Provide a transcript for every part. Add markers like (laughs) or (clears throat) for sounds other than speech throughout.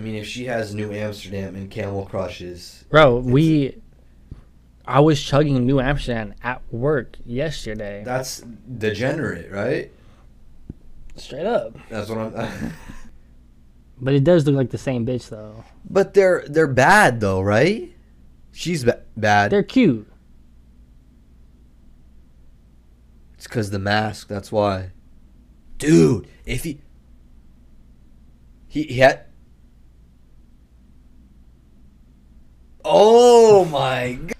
I mean, if she has New Amsterdam and Camel Crushes, Bro, we. I was chugging New Amsterdam at work yesterday. that's degenerate, right? Straight up. That's what I'm. (laughs) But it does look like the same bitch though. but they're they're bad though, right? She's ba- bad. They're cute. It's because the mask. That's why. Dude, if he he, he had. Oh my god.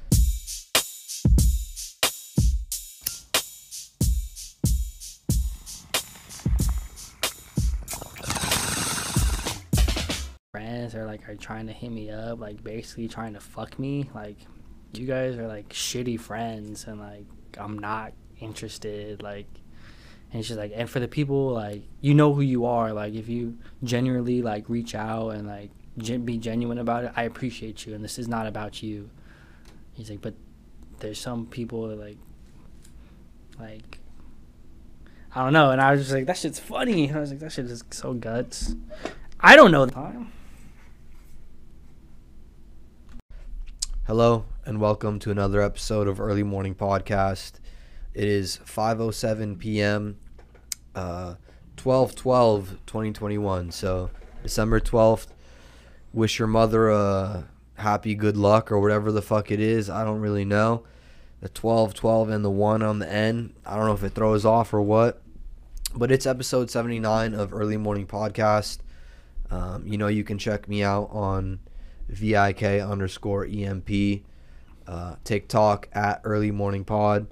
Friends are like are trying to hit me up, like basically trying to fuck me. Like you guys are like shitty friends and like I'm not interested. Like and she's like and for the people like you know who you are, like if you genuinely like reach out and like gen- be genuine about it, I appreciate you and this is not about you. He's like, but there's some people that like like I don't know, and I was just like, that shit's funny. And I was like, that shit is so guts. I don't know. Hello and welcome to another episode of Early Morning Podcast. It is 5:07 p.m. uh 12/12/2021. So, December 12th. Wish your mother a happy good luck or whatever the fuck it is. I don't really know. The 12 12 and the 1 on the end. I don't know if it throws off or what. But it's episode 79 of Early Morning Podcast. Um, you know, you can check me out on VIK underscore EMP, uh, TikTok at Early Morning Pod,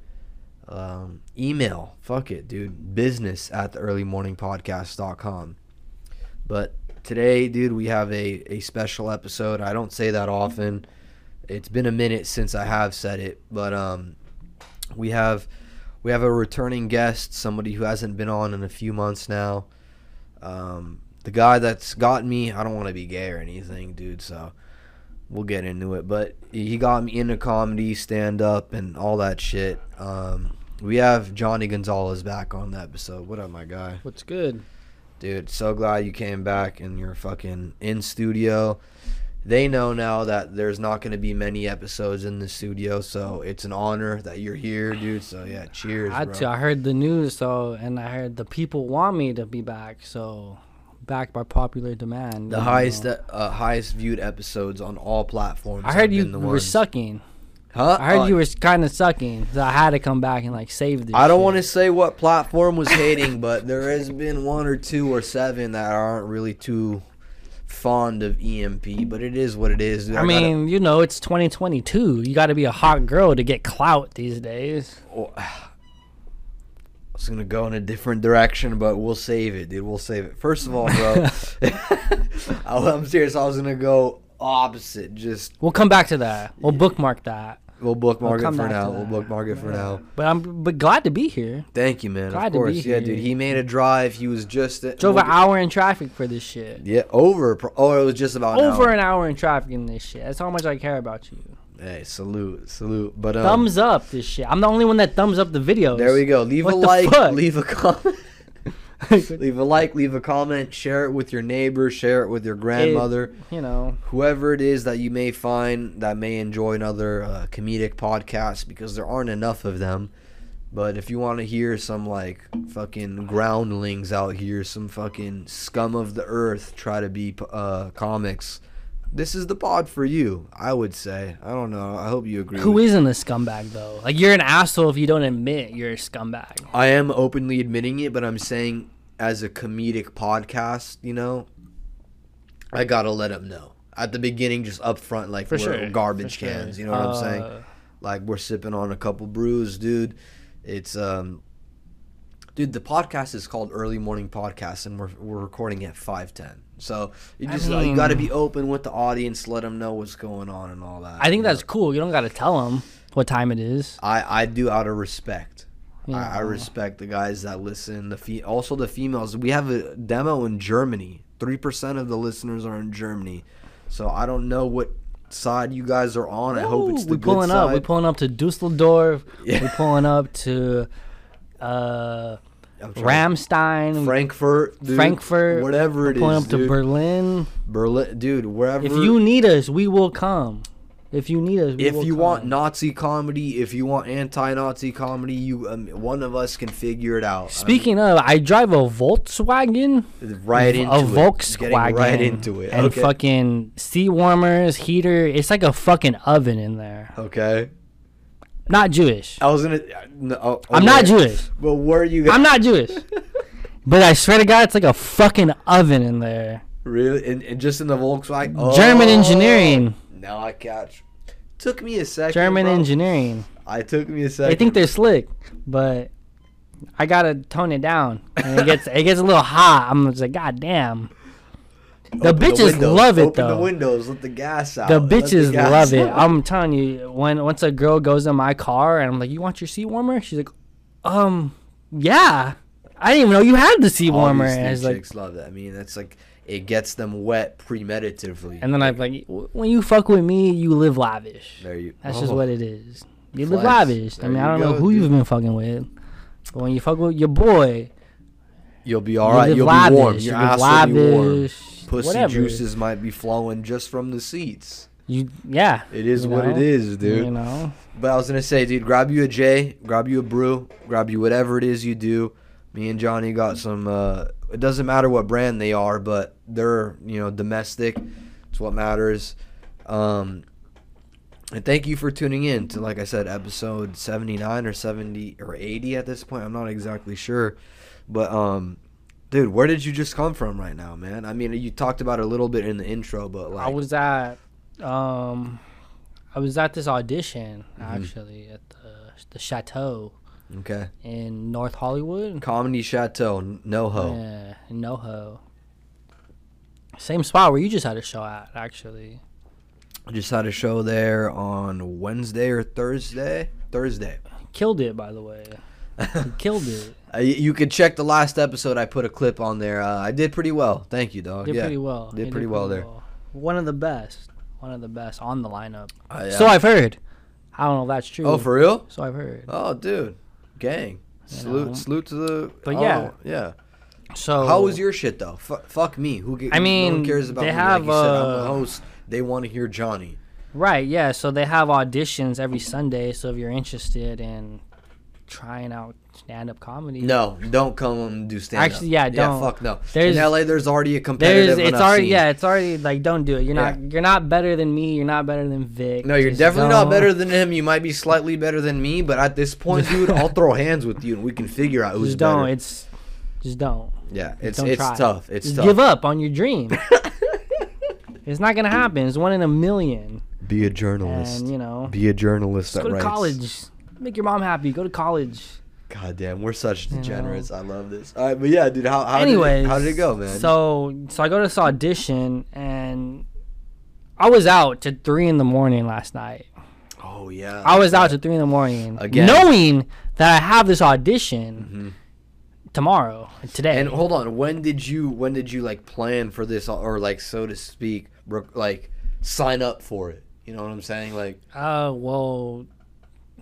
um, email, fuck it, dude, business at the early morning podcast.com. But today, dude, we have a, a special episode. I don't say that often. It's been a minute since I have said it, but um, we have we have a returning guest, somebody who hasn't been on in a few months now. Um, the guy that's got me, I don't want to be gay or anything, dude, so we'll get into it. But he got me into comedy, stand up, and all that shit. Um, we have Johnny Gonzalez back on the episode. What up, my guy? What's good? Dude, so glad you came back and you're fucking in studio. They know now that there's not going to be many episodes in the studio, so it's an honor that you're here, dude. So yeah, cheers, I, bro. t- I heard the news, so and I heard the people want me to be back, so back by popular demand. the highest uh, highest viewed episodes on all platforms. I heard you the were ones. sucking. Huh? I heard Uh, you were kind of sucking, so I had to come back and like save this. I don't want to say what platform was hating, but there has been one or two or seven that aren't really too fond of EMP. But it is what it is. I gotta- mean, you know, it's 2022. You got to be a hot girl to get clout these days. Oh, (sighs) I was gonna go in a different direction, but we'll save it, dude. We'll save it. First of all, bro, (laughs) (laughs) I'm serious. I was gonna go opposite. Just We'll come back to that. We'll bookmark that. we'll bookmark it come for back to now. We'll that. bookmark it for now. But I'm but glad to be here. Thank you, man. Glad of to course, be yeah, here. dude. He made a drive. He was just Drove we'll an hour in traffic for this shit. Yeah, over. pro- Oh, it was just about an Over hour. an hour in traffic in this shit. That's how much I care about you. Hey, salute, salute. But um, thumbs up this shit. I'm the only one that thumbs up the videos. There we go. Leave What a the like. fuck? Leave a (laughs) comment. (laughs) leave a like. Leave a comment. Share it with your neighbor. Share it with your grandmother. you know, Whoever it is that you may find that may enjoy another uh, comedic podcast because there aren't enough of them. But if you want to hear some like fucking groundlings out here, some fucking scum of the earth try to be uh, comics, this is the pod for you. I would say. I don't know. I hope you agree. who isn't a scumbag though? Like you're an asshole if you don't admit you're a scumbag. I am openly admitting it, but I'm saying as a comedic podcast, you know, I gotta let them know at the beginning, just up front, like For we're sure. garbage for sure. cans. You know what I'm saying? Uh, Like we're sipping on a couple brews, dude. It's um, dude, the podcast is called Early Morning Podcast, and we're we're recording at five ten. So you I just uh, you got to be open with the audience, let them know what's going on and all that. I think know? that's cool. You don't got to tell them what time it is. I I do out of respect. you I, I respect the guys that listen. The fe- also the females. We have a demo in Germany. Three percent of the listeners are in Germany, so I don't know what side you guys are on. I hope it's the we good pulling up. We're pulling up to Dusseldorf. (laughs) Yeah. We pulling up to uh, Ramstein, Frankfurt, dude, Frankfurt, whatever it is, pulling up to. Berlin. Berlin, dude, wherever. If you need us, we will come. If you need us, we if you come. want Nazi comedy, if you want anti-Nazi comedy, you um, one of us can figure it out. I Speaking of, I drive a Volkswagen. right into a it. Volkswagen. Right into it. And okay. fucking seat warmers, heater. It's like a fucking oven in there. okay. Not Jewish. I was gonna. Uh, no, oh, oh, I'm not. Jewish. But where are you? I'm not (laughs) Jewish. But I swear to God, it's like a fucking oven in there. really, and, and just in the Volkswagen. German Oh, engineering. Now I catch. Took me a second. German bro. engineering. I took me a second. They think they're slick, but I gotta tone it down. And it gets it gets a little hot. I'm just like, God damn. The Open bitches windows, love it Open though. the windows. Let the gas out. The bitches gas love it. out. I'm telling you, when once a girl goes in my car and I'm like, "You want your seat warmer?" She's like, "Um, yeah." I didn't even know you had the seat warmer. Obviously, And it's like, chicks love that. I mean, that's like it gets them wet premeditatively. and then I'm like, "When you fuck with me, you live lavish." there you. That's just oh, what it is. You live Flex. lavish. I mean, I don't know who dude. you've been fucking with, but when you fuck with your boy, You'll be all right. you You'll live be warm. lavish. Your you live ass will be warm. Pussy whatever. juices might be flowing just from the seats. You yeah. It is what it know? is, dude. You know. But I was gonna say, dude, grab you a J, grab you a brew, grab you whatever it is you do. Me and Johnny got some. Uh, it doesn't matter what brand they are, but they're you know domestic. It's what matters. Um, and thank you for tuning in to, like I said, episode seventy nine or seventy or eighty at this point. I'm not exactly sure, but um, dude, where did you just come from right now, man? I mean, you talked about it a little bit in the intro, but like, I was at um I was at this audition Mm-hmm. actually at the the chateau okay, in North Hollywood. Comedy Chateau, NoHo. Yeah, NoHo. Same spot where you just had a show at actually. I just had a show there on Wednesday or Thursday. Thursday. Killed it by the way. (laughs) Killed it. Uh, you could check the last episode. I put a clip on there. Uh, I did pretty well. Thank you, dog. Did yeah. pretty well. did You pretty well there. One of the best. One of the best on the lineup. Uh, So. I've heard. I don't know if that's true. oh, for real? so I've heard. Oh, dude. Gang. Salute, salute to the. But oh, yeah. yeah. So How was your shit though? F- fuck me. Who? Get, I no mean, one cares about they me. have, like you said, I'm the uh, host. They want to hear Johnny. Right, yeah. So they have auditions every Sunday. So if you're interested in trying out stand up comedy, No, don't come and do stand up. Actually, yeah, don't. Yeah, fuck no. There's- In LA, there's already a competitive. there's it's already scene. yeah, it's already like don't do it. You're not you're not better than me. You're not better than Vic. No, you're Just definitely not don't. better than him. You might be slightly better than me, but at this point, (laughs) dude, I'll throw hands with you and we can figure out who's Just don't. better. It's just don't. yeah, it's don't it's try. tough. It's Just tough. give up on your dream. (laughs) it's not gonna happen. It's one in a million. Be a journalist. And you know, Be a journalist just that go to writes. college. Make your mom happy. Go to college. God damn, we're such know. degenerates. I love this. All right, but yeah, dude, how how Anyways, did it, how did it go, man? So so I go to this audition and I was out to three in the morning last night. oh yeah, I was out to three in the morning, Again. knowing that I have this audition tomorrow, today. Mm-hmm. And hold on, when did you when did you like plan for this or like so to speak, like sign up for it? You know what I'm saying? Like, uh, well,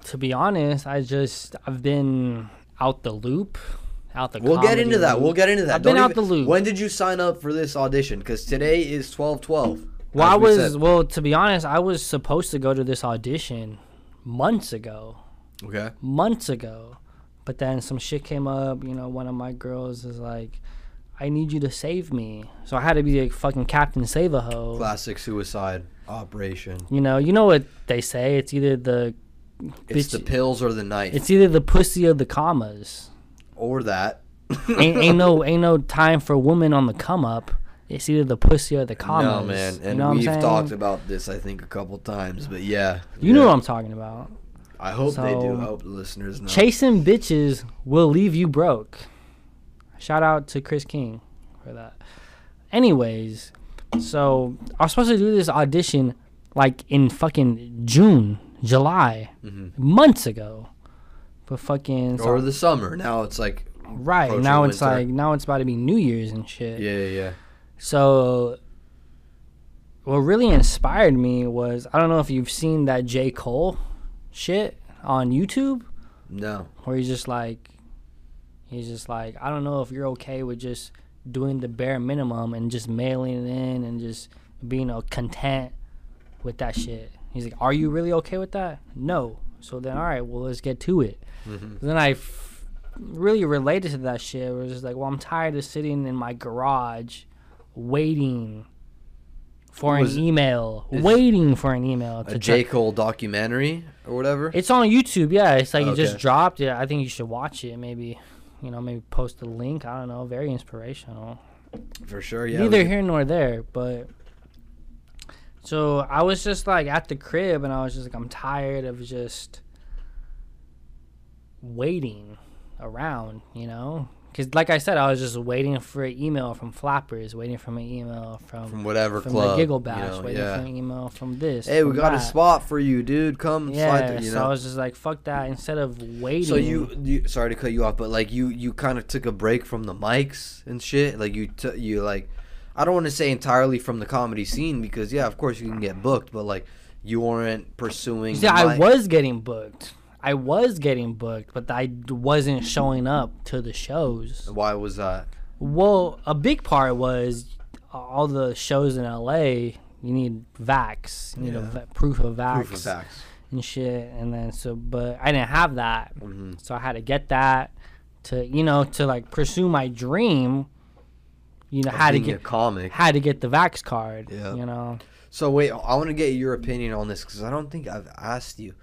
to be honest, I just I've been out the loop, out the. we'll get into that. loop. We'll get into that. I've been Don't out even- the loop. When did you sign up for this audition? Because today is twelve twelve. Well, I was well. To be honest, I was supposed to go to this audition months ago. okay. months ago. But then some shit came up. You know, one of my girls is like, "I need you to save me." So I had to be like fucking Captain Save a Ho. Classic suicide operation. You know, you know what they say. It's either the It's Bitch- the pills or the knife, it's either the pussy or the commas. or that. (laughs) ain't, ain't no ain't no time for women on the come up. It's either the pussy or the commas. No man, you and know we've talked about this I think a couple times, but yeah, You know what I'm talking about. I hope they do. I hope the listeners know. Chasing bitches will leave you broke. Shout out to Chris King for that. Anyways, so I was supposed to do this audition like in fucking June, July, Mhm. months ago. But fucking so- or the summer. Now it's like right now it's winter. like now it's about to be New Year's and shit. yeah, yeah, yeah. So what really inspired me was I don't know if you've seen that J Cole shit on YouTube No. where he's just like He's just like, I don't know if you're okay with just doing the bare minimum and just mailing it in and just being uh, content with that shit. He's like, Are you really okay with that? No. So then, all right, well, let's get to it. Mhm. Then I f- really related to that shit. It was just like, well, I'm tired of sitting in my garage waiting for Was- an email, waiting for an email A to J check. Cole documentary or whatever. It's on YouTube. Yeah, it's like it just dropped. Yeah, I think you should watch it. Maybe, you know, maybe post a link. I don't know. Very inspirational. For sure. Yeah. Neither we- here nor there, but. So I was just like at the crib, and I was just like, I'm tired of just waiting around, you know? Because, like I said, I was just waiting for an email from Flappers, waiting for an email from, from whatever from club. the Giggle you Bash, know, waiting yeah. for an email from this. Hey, we from got a spot for you, dude. Come slide Yeah, through. You so I was just like, fuck that. Instead of waiting. So you, you, sorry to cut you off, but like you, you kind of took a break from the mics and shit. Like you, t- you like, I don't want to say entirely from the comedy scene because yeah, of course you can get booked, but like you weren't pursuing. See, the I was getting booked. I was getting booked, but I wasn't showing up to the shows. Why was that? Well, a big part was all the shows in LA. You need vax. You need a proof of vax Proof of facts. and shit. And then so, but I didn't have that, hmm so I had to get that to you know to like pursue my dream. You know, how to get comic. had to get the vax card. Yeah. You know. So wait, I want to get your opinion on this because I don't think I've asked you.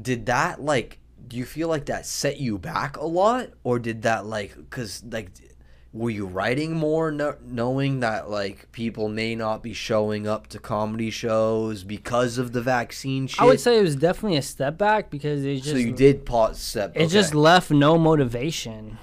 Did that like? Do you feel like that set you back a lot, or did that like? Cause like, were you writing more, no, knowing that like people may not be showing up to comedy shows because of the vaccine shit? I would say it was definitely a step back because it just so. You did pause step. it just left no motivation.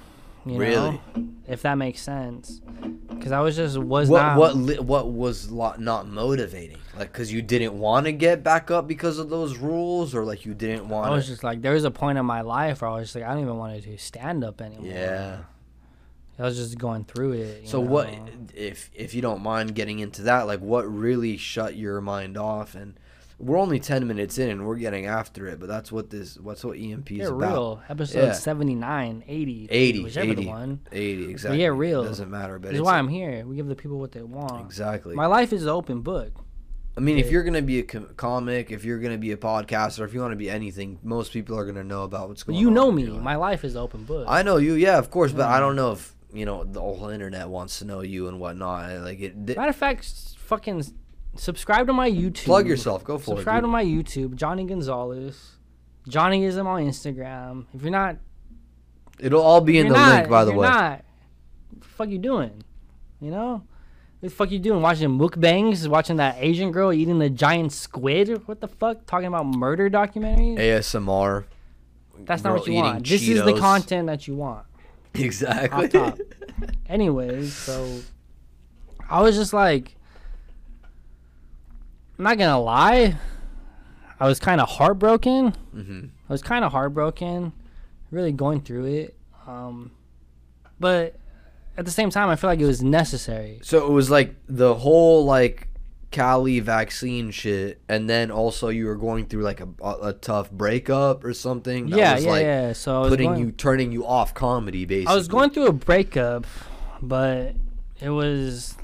You Really? know, if that makes sense, because I was just was what not. what li- what was not motivating? Like, cause you didn't want to get back up because of those rules, or like you didn't want. I was just like, there was a point in my life where I was just like, I don't even want to do stand up anymore. yeah. I was just going through it. So what if if you don't mind getting into that? Like, what really shut your mind off? And we're only ten minutes in, and we're getting after it. But that's what this. What's what EMP is Get about. real. Episode Yeah. 79, 80, 80, whichever 80. the one. Eighty exactly. yeah real. Doesn't matter. But This is why I'm here. We give the people what they want. exactly. My life is an open book. I mean, if you're gonna be a com- comic, if you're gonna be a podcaster, if you want to be anything, most people are gonna know about what's going on. You know me. My life is an open book. I know you, yeah, of course, but I Mm. don't know if you know the whole internet wants to know you and whatnot. Like it. th- Matter of fact, fucking subscribe to my YouTube. plug yourself. Go for Subscribe it. to my YouTube, Johnny Gonzalez. Johnnyism on Instagram. If you're not, It'll all be in the you're link, by if the you're way. Not, what the fuck you doing? You know, what the fuck you doing? Watching mukbangs? Watching that Asian girl eating the giant squid? What the fuck? Talking about murder documentaries? ASMR. That's not what you want. This is the content that you want. (laughs) Exactly. Anyways, so I was just like, I'm not gonna lie, I was kind of heartbroken. hmm I was kind of heartbroken, really going through it. Um, but at the same time, I feel like it was necessary. So it was like the whole like Cali vaccine shit, and then also you were going through like a, a, a tough breakup or something. that yeah, was, yeah, like, yeah. So I was Putting going, you, turning you off comedy, basically. I was going through a breakup, but it was,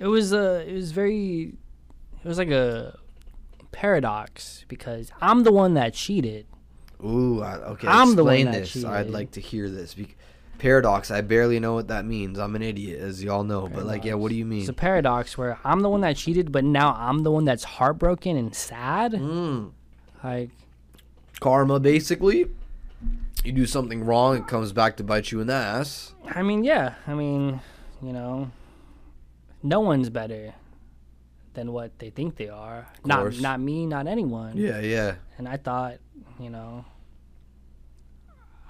it was a, it was very, it was like a paradox because I'm the one that cheated. Ooh, I, okay. I'm the one explain that this. I'd like to hear this. Bec- Paradox. I barely know what that means. I'm an idiot, as y'all know. But like, yeah, what do you mean? It's a paradox where I'm the one that cheated, but now I'm the one that's heartbroken and sad. Mm. Like, Karma, basically. You do something wrong, it comes back to bite you in the ass. I mean, yeah. I mean, you know, no one's better than what they think they are. Not not me, not anyone. Yeah, yeah. And I thought, you know,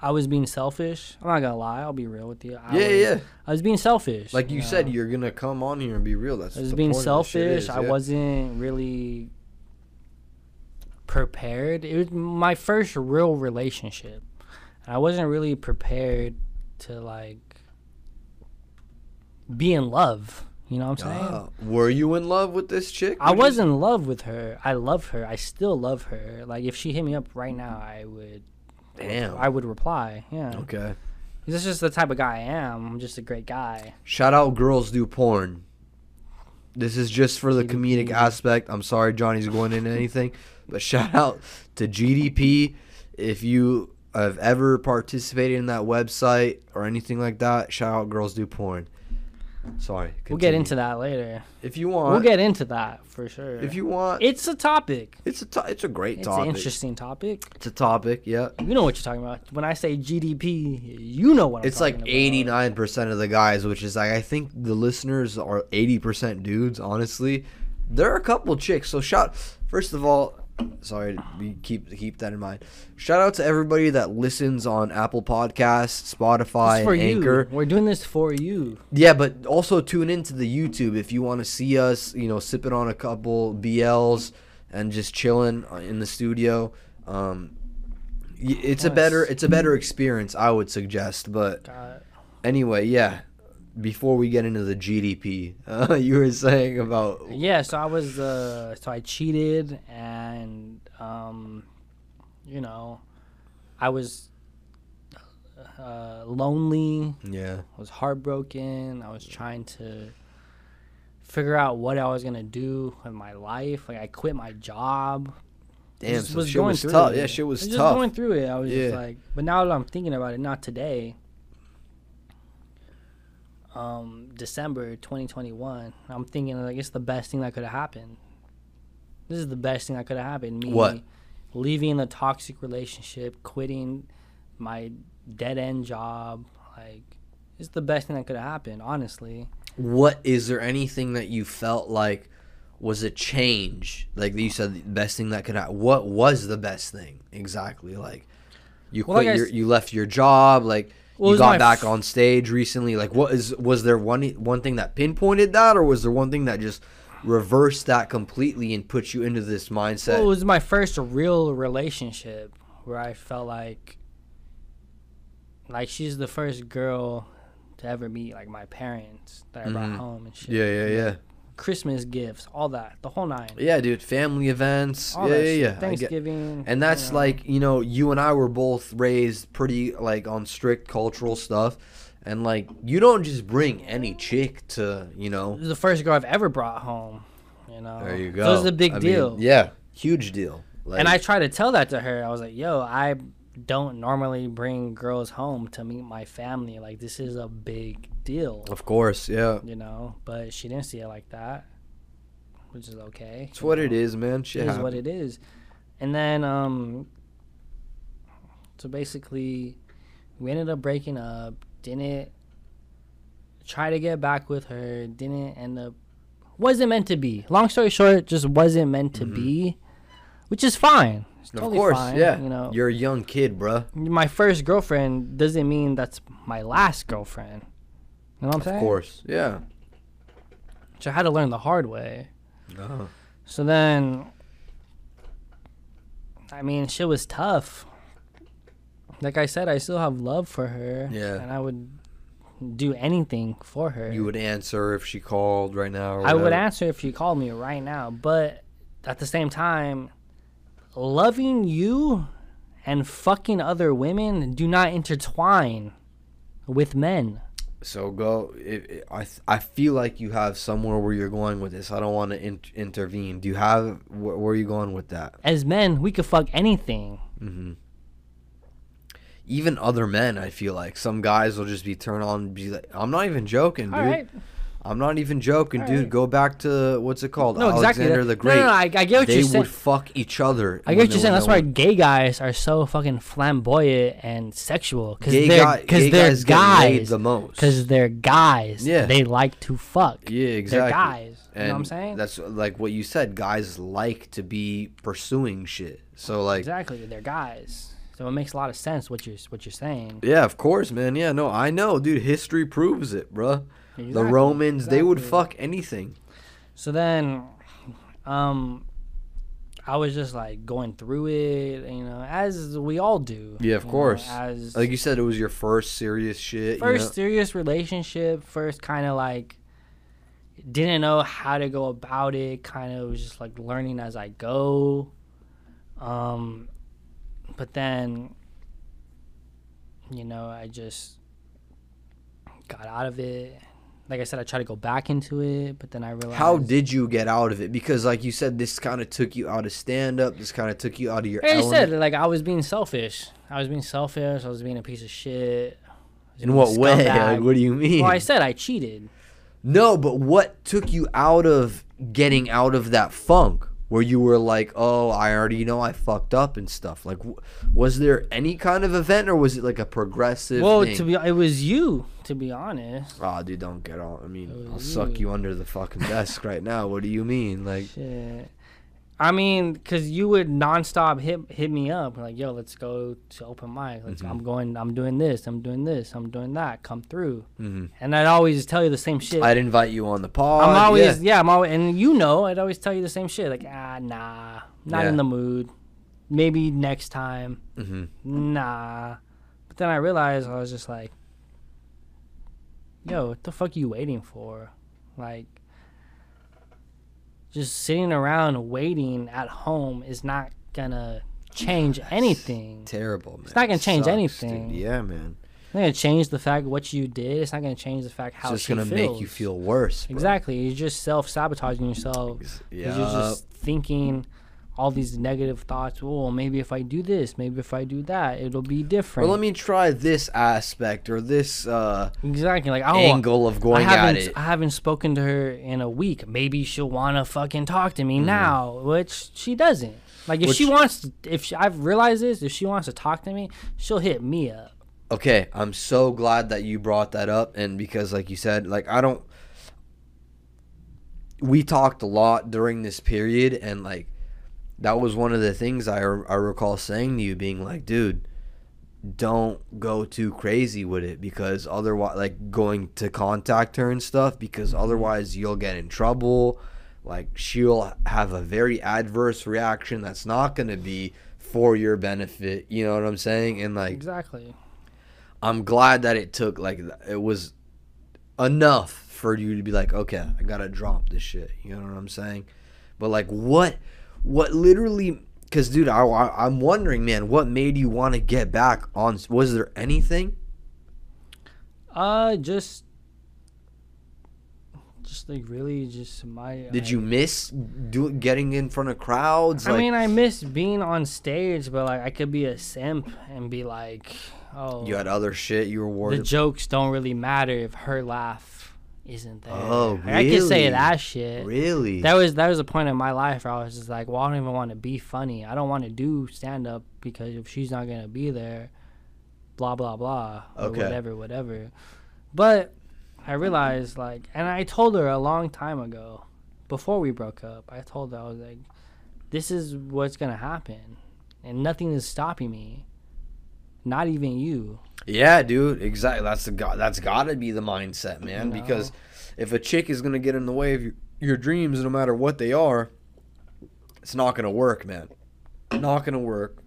I was being selfish. I'm not gonna lie. I'll be real with you. I yeah, was, yeah. I was being selfish. Like you said, know. you're gonna come on here and be real. That's I was the being point of this shit selfish. is, I wasn't really prepared. It was my first real relationship. I wasn't really prepared to like be in love. You know what I'm saying? Ah, were you in love with this chick? I Would you was in love with her. I love her. I still love her. Like if she hit me up right now, I would Damn. I would reply. Yeah. Okay. This is just the type of guy I am. I'm just a great guy. Shout out girls do porn. This is just for the comedic aspect. I'm sorry Johnny's going into anything, but shout out to GDP. If you have ever participated in that website or anything like that, shout out girls do porn. Sorry. We'll get into that later. if you want. We'll get into that for sure. if you want. it's a topic. it's a to- it's a great It's topic. It's an interesting topic. It's a topic. Yeah. You know what you're talking about. When I say GDP, you know what I'm It's like talking about. eighty nine percent of the guys, which is like I think the listeners are eighty percent dudes. Honestly, there are a couple chicks. So shout first of all, sorry, we keep keep that in mind. Shout out to everybody that listens on Apple Podcasts, Spotify, and you. Anchor. We're doing this for you. Yeah, but also tune into the YouTube if you want to see us, you know, sipping on a couple BLs and just chilling uh, in the studio. Um, it's a better it's a better experience, I would suggest. But anyway, yeah. Before we get into the GDP, uh, (laughs) you were saying about Yeah, so I was uh so I cheated and um you know, I was uh lonely, yeah, I was heartbroken, I was trying to figure out what I was going to do with my life. Like I quit my job. Damn, just so shit was tough. it. Yeah, shit was I just tough. going through it. I was just like, but now that I'm thinking about it, not today. Um, December 2021. I'm thinking like it's the best thing that could have happened. This is the best thing that could have happened. Me What? leaving a toxic relationship, quitting my dead end job. Like, it's the best thing that could have happened. Honestly, what is there anything that you felt like was a change like you said the best thing that could happen what was the best thing exactly like you Well, quit like your you left your job like Well, you got back f- on stage recently like what is was there one one thing that pinpointed that or was there one thing that just reversed that completely and put you into this mindset? Well, it was my first real relationship where I felt like like she's the first girl to ever meet like my parents that I brought mm-hmm. home and shit. yeah yeah yeah Christmas gifts, all that, the whole nine. yeah dude family events All yeah yeah yeah Thanksgiving. And that's you know. like, you know, you and I were both raised pretty like on strict cultural stuff. And like you don't just bring any chick to, you know. The first girl I've ever brought home. You know. There you go. So was a big I mean, deal. yeah, huge deal. Like, and I tried to tell that to her. I was like, "Yo, I don't normally bring girls home to meet my family. Like this is a big deal." of course, yeah. You know, but she didn't see it like that, which is okay. It's what it is, man. Shit It is what it is. And then um so basically we ended up breaking up, didn't try to get back with her, didn't end up wasn't meant to be. Long story short, just wasn't meant to be, which is fine. It's Mm-hmm. Of course, fine, yeah. You know, You're a young kid, bruh. my first girlfriend doesn't mean that's my last girlfriend. You know what I'm saying? Of course, yeah. So I had to learn the hard way. Uh-huh. So then, I mean, shit was tough. Like I said, I still have love for her. Yeah. And I would do anything for her. You would answer if she called right now. Or I would answer if she called me right now. But at the same time, loving you and fucking other women do not intertwine with men. So go. It, it, I I feel like you have somewhere where you're going with this. I don't want to in- intervene. Do you have wh- where are you going with that? As men, we could fuck anything. Mm hmm Even other men, I feel like some guys will just be turned on. And be like, I'm not even joking, dude. All right. I'm not even joking, All dude. right. Go back to what's it called? No, exactly. Alexander that- the no, Great. No, no, I, I get what they you're saying. They would fuck each other. I get what you're saying. That's why gay guys are so fucking flamboyant and sexual because they're because they're guys, guys. the most. Because they're guys. Yeah. They like to fuck. yeah, exactly. They're guys. You know what I'm saying? That's like what you said. Guys like to be pursuing shit. So like, exactly. They're guys. So it makes a lot of sense what you're what you're saying. yeah, of course, man. Yeah, no, I know, dude. History proves it, bruh. The Exactly, Romans, they would fuck anything. So then, um, I was just like going through it, you know, as we all do. Yeah, of you know, course. as Like you said, it was your first serious shit. first you know? serious relationship, first kind of like didn't know how to go about it, kind of was just like learning as I go. Um but then you know, I just got out of it. Like I said, I tried to go back into it, but then I realized How did you get out of it? Because like you said, this kind of took you out of stand up. This kind of took you out of your Like I said, like I was being selfish. I was being selfish. I was being a piece of shit. In what way? Like, what do you mean? Well, I said I cheated. No, but what took you out of getting out of that funk where you were like, "Oh, I already know I fucked up and stuff." Like, w- was there any kind of event, or was it like a progressive? Well, thing? to be, it was you. To be honest, Ah, dude, don't get all. I mean, I'll was suck you. you under the fucking desk right now. What do you mean? Like, shit. I mean, cause you would nonstop hit hit me up like, "Yo, let's go to open mic. Let's, Mhm. I'm going. I'm doing this. I'm doing this. I'm doing that. Come through." mhm. And I'd always tell you the same shit. I'd invite you on the pod. I'm always yeah. yeah. I'm always and you know I'd always tell you the same shit like ah nah not Yeah. in the mood maybe next time hmm nah but then I realized I was just like yo what the fuck are you waiting for like just sitting around waiting at home is not gonna change (sighs) anything Terrible, man. It's not gonna change Sucks, anything. Dude. Yeah, man. it's not gonna change the fact what you did it's not gonna change the fact It's how just she gonna make you feel worse. bro. Exactly. You're just self sabotaging yourself. Yeah. you're just thinking all these negative thoughts. Oh, maybe if I do this, maybe if I do that, it'll be different. Well, let me try this aspect or this uh, exactly like oh, angle of I going haven't at it. I haven't spoken to her in a week. Maybe she'll want to fucking talk to me Mhm. now, which she doesn't. Like if Which- she wants, if she, I've realized this, if she wants to talk to me, she'll hit me up. Okay, I'm so glad that you brought that up, and because, like you said, like I don't. We talked a lot during this period, and like that was one of the things I I recall saying to you, being like, dude, don't go too crazy with it because otherwise, like going to contact her and stuff, because mm-hmm. otherwise you'll get in trouble. Like she'll have a very adverse reaction that's not going to be for your benefit. You know what I'm saying? And like. Exactly. I'm glad that it took like it was enough for you to be like, okay, I gotta drop this shit. You know what I'm saying? But like, what, what literally? Because dude, I, I'm wondering, man, what made you want to get back on? Was there anything? Uh, just, just like really, just my. Did I- you miss do getting in front of crowds? I Like, mean, I miss being on stage, but like I could be a simp and be like, "Oh, you had other shit you were worried the jokes don't really matter if her laugh isn't there." Oh, Like, I could say that shit. really? That was that was a point in my life where I was just like, "Well, I don't even want to be funny. I don't want to do stand up because if she's not gonna be there, blah blah blah, or Okay. whatever, whatever." But I realized like, and I told her a long time ago, before we broke up. I told her I was like, "This is what's gonna happen, and nothing is stopping me. Not even you." Yeah, dude, exactly. That's the go- that's got to be the mindset, man. No. Because if a chick is gonna get in the way of your, your dreams, no matter what they are, it's not gonna work, man. Not gonna work.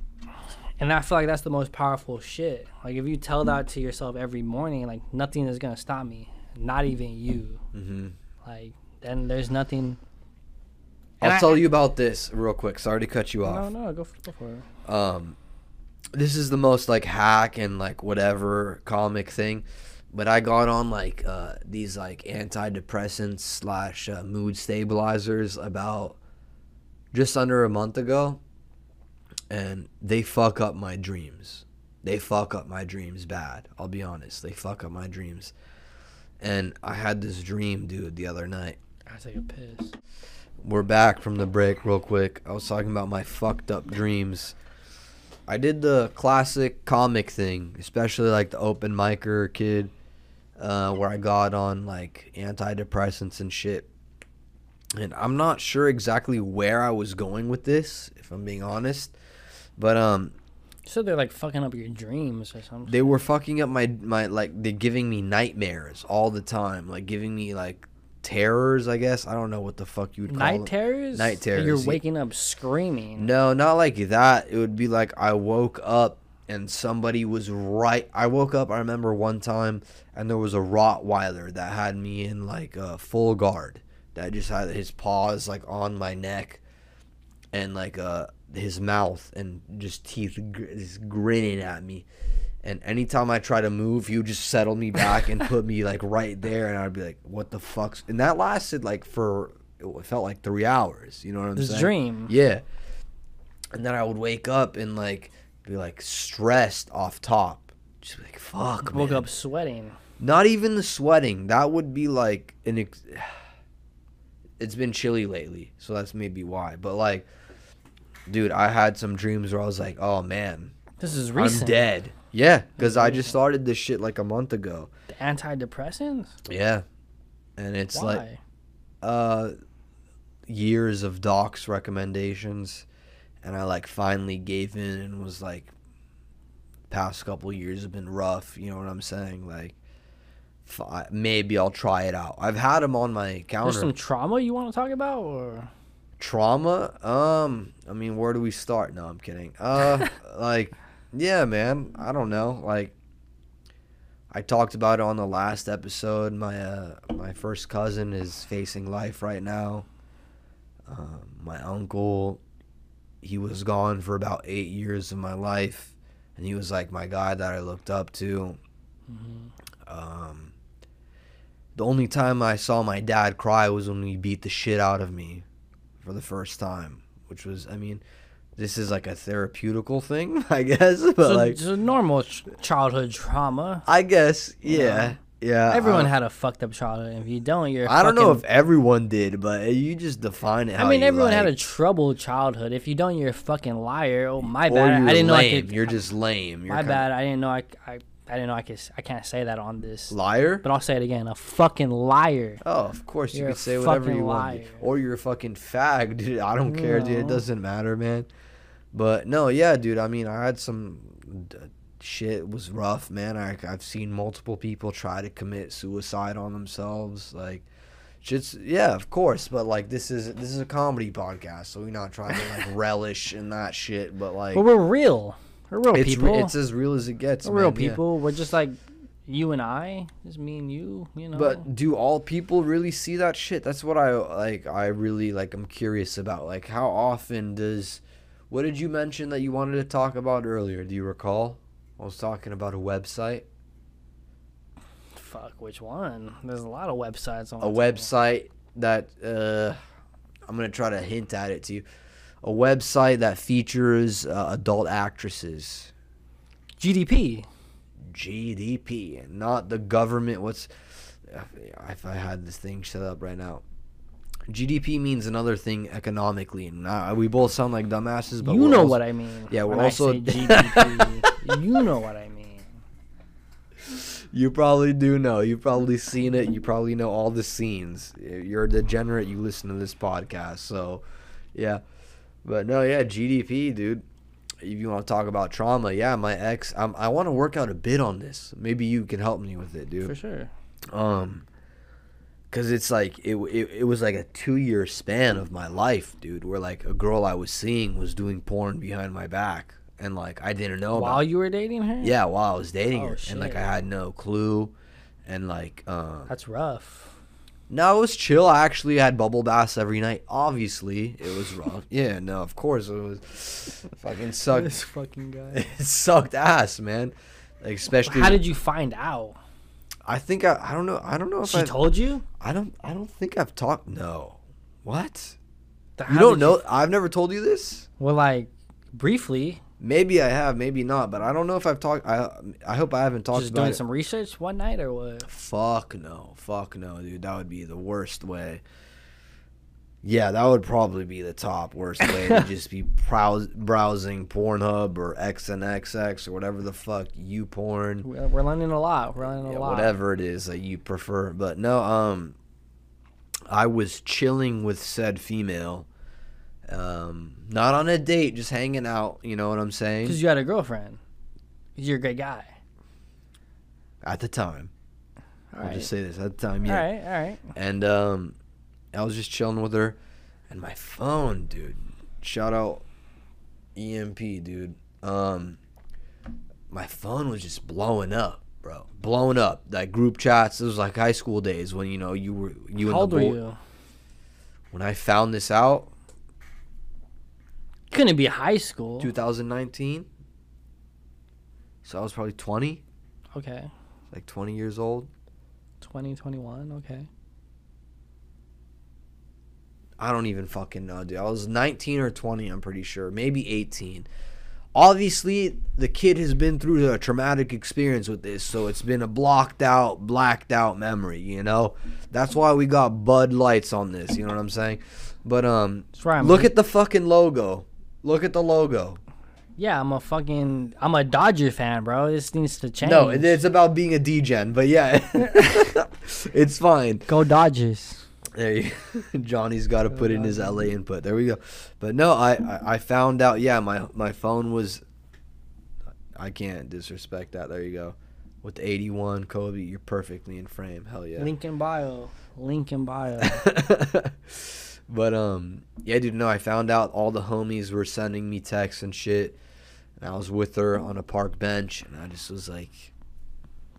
And I feel like that's the most powerful shit. Like if you tell that to yourself every morning, like nothing is gonna stop me, not even you. hmm Like then there's nothing. I'll I- tell you about this real quick. Sorry to cut you off. No, no, go for, go for it. Um, this is the most like hack and like whatever comic thing, but I got on like uh, these like antidepressants slash uh, mood stabilizers about just under a month ago, and they fuck up my dreams. They fuck up my dreams bad. I'll be honest. They fuck up my dreams. And I had this dream, dude, the other night. I take a piss. We're back from the break real quick. I was talking about my fucked up dreams. I did the classic comic thing, especially like the open micer kid, uh, where I got on like antidepressants and shit. And I'm not sure exactly where I was going with this, if I'm being honest. But um, So they're like fucking up your dreams or something. they were fucking up my my like they're giving me nightmares all the time, like giving me like terrors. I guess I don't know what the fuck you would call Night them. terrors. Night terrors, You're waking up screaming. No, not like that. It would be like I woke up and somebody was right. I woke up. I remember one time, and there was a Rottweiler that had me in like a full guard. That just had his paws like on my neck, and like uh his mouth and just teeth gr- just grinning at me. And anytime I try to move, he would just settle me back and put me like right there, and I'd be like, "What the fuck's?" And that lasted like for it felt like three hours. You know what I'm This saying? dream. Yeah. And then I would wake up and like be like stressed off top. Just be like, fuck, Woke man. up sweating. Not even the sweating. That would be like an. Ex- it's been chilly lately, so that's maybe why. But like, dude, I had some dreams where I was like, oh man, This is recent. I'm dead. Yeah, because I just started this shit like a month ago. The antidepressants? Yeah. And it's Why? like uh years of docs recommendations and I like finally gave in and was like past couple years have been rough, you know what I'm saying? Like fi- maybe I'll try it out. I've had them on my counter. There's some trauma you want to talk about, or Trauma? Um, I mean, where do we start? No, I'm kidding. Uh (laughs) like yeah, man. I don't know. Like I talked about it on the last episode. My uh, my first cousin is facing life right now. Um, my uncle, he was gone for about eight years of my life, and he was like my guy that I looked up to. Um, the only time I saw my dad cry was when he beat the shit out of me for the first time, which was, I mean, this is like a therapeutical thing, (laughs) I guess, (laughs) but so, like, so normal ch- childhood trauma. I guess, Yeah. yeah, yeah. Everyone had a fucked up childhood. If you don't, you're. I don't know if everyone did, but you just define it. I mean, you everyone had a troubled childhood. If you don't, you're a fucking liar. Oh my Or bad. you're I didn't know I could. You're just lame. You're my bad. I didn't know I, I. I didn't know I could. I can't say that on this. Liar. But I'll say it again. A fucking liar. Oh, of course you You're can say whatever you want. liar. dude. Or you're a fucking fag, dude. I don't care, dude. It doesn't matter, man. But no, yeah, dude. I mean, I had some shit was rough, man. I I've seen multiple people try to commit suicide on themselves, like. Shit's yeah, of course, but like this is this is a comedy podcast, so we're not trying to like (laughs) relish in that shit. But like, But we're real. We're real it's people. it's as real as it gets. we're real man, yeah. people. We're just like you and I. Just me and you. You know. But do all people really see that shit? That's what I like. I really like. I'm curious about like how often does. What did you mention that you wanted to talk about earlier? Do you recall? I was talking about a website. fuck, which one? There's a lot of websites on A website that uh, I'm gonna try to hint at it to you. A website that features uh, adult actresses. GDP. GDP, not the government. What's if I had this thing set up right now? GDP means another thing economically, and uh, we both sound like dumbasses. But you know also- what I mean. Yeah, we're also- GDP. (laughs) you know what I mean. You probably do know. You've probably seen it. You probably know all the scenes. You're a degenerate. You listen to this podcast, so yeah. But no, yeah, GDP, dude. If you want to talk about trauma, yeah, my ex. I'm, I want to work out a bit on this. Maybe you can help me with it, dude. For sure. Um, cause it's like it, it it was like a two year span of my life, dude. Where like a girl I was seeing was doing porn behind my back, and like I didn't know about While about. you were dating her? yeah, while I was dating Oh, her, and like I had no clue, and like uh, That's rough. no, it was chill. I actually had bubble baths every night. Obviously, it was rough. (laughs) yeah, no, of course it was. (laughs) Fucking sucked. This fucking guy. (laughs) it sucked ass, man. Like especially. How did you find out? I think I, I don't know. I don't know if She I. told you? I don't. I don't think I've talked. No. What? Th- You don't know? I've never told you this. Well, like briefly, Maybe I have. Maybe not. But I don't know if I've talked. I. I hope I haven't talked just about doing it. some research one night or what? Fuck no. Fuck no, dude. That would be the worst way. Yeah, that would probably be the top worst way to (laughs) just be browse, browsing Pornhub or XNXX or whatever the fuck you porn. We're we're learning a lot. We're learning a yeah, lot. whatever it is that you prefer. But no, um, I was chilling with said female, um, not on a date, just hanging out. You know what I'm saying? Because you had a girlfriend. You're a great guy. At the time, All I'll right. just say this at the time, yeah. right. All right. And um, I was just chilling with her, and my phone, dude. Shout out EMP, dude. Um, my phone was just blowing up, bro. Blowing up. Like group chats. It was like high school days when you know you were you How and old the were boy. you? When I found this out, Couldn't be high school. 2019. So I was probably 20, Okay. like 20 years old. 2021. Okay. I don't even fucking know, dude. I was 19 or 20, I'm pretty sure. Maybe 18. Obviously, the kid has been through a traumatic experience with this, so it's been a blocked out, blacked out memory, you know? That's why we got Bud Lights on this, you know what I'm saying? But um right. Look a- at the fucking logo. Look at the logo. Yeah, I'm a fucking. I'm a Dodger fan, bro. This needs to change. No, it's about being a degen, but yeah. (laughs) it's fine. Go Dodgers. There you (laughs) Johnny's got to put in his LA input. There we go. But no, I, I I found out. Yeah, my my phone was. I can't disrespect that. There you go. With the 81 Kobe, you're perfectly in frame. Hell yeah. Link in bio. Link in bio. (laughs) but um, yeah, dude. No, I found out all the homies were sending me texts and shit. And I was with her on a park bench, and I just was like,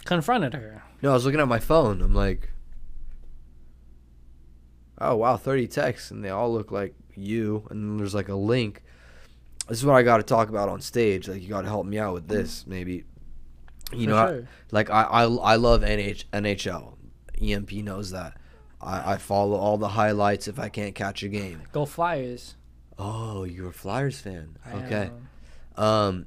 Confronted her. no, I was looking at my phone. I'm like, oh wow, 30 texts, and they all look like you. And then there's like a link. This is what I got to talk about on stage. Like, you got to help me out with this, maybe. You For know, I- like I, I, I love NH, NHL. EMP knows that. I, I follow all the highlights if I can't catch a game. Go Flyers. Oh, you're a Flyers fan. I Okay. am. Um,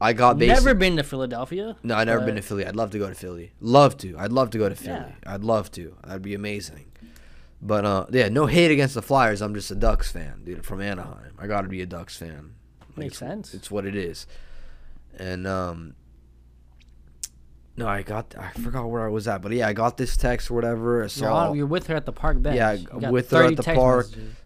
I got basic. Never been to Philadelphia. No, I never been to Philly. I'd love to go to Philly. Love to. I'd love to go to Philly. Yeah. I'd love to. That'd be amazing. But uh, yeah, no hate against the Flyers. I'm just a Ducks fan, dude. From Anaheim, I got to be a Ducks fan. Makes it's, sense. It's what it is. And um, no, I got. I forgot where I was at, but yeah, I got this text or whatever. I You're, on, you're with her at the park bench. Yeah, with her at the park. messages.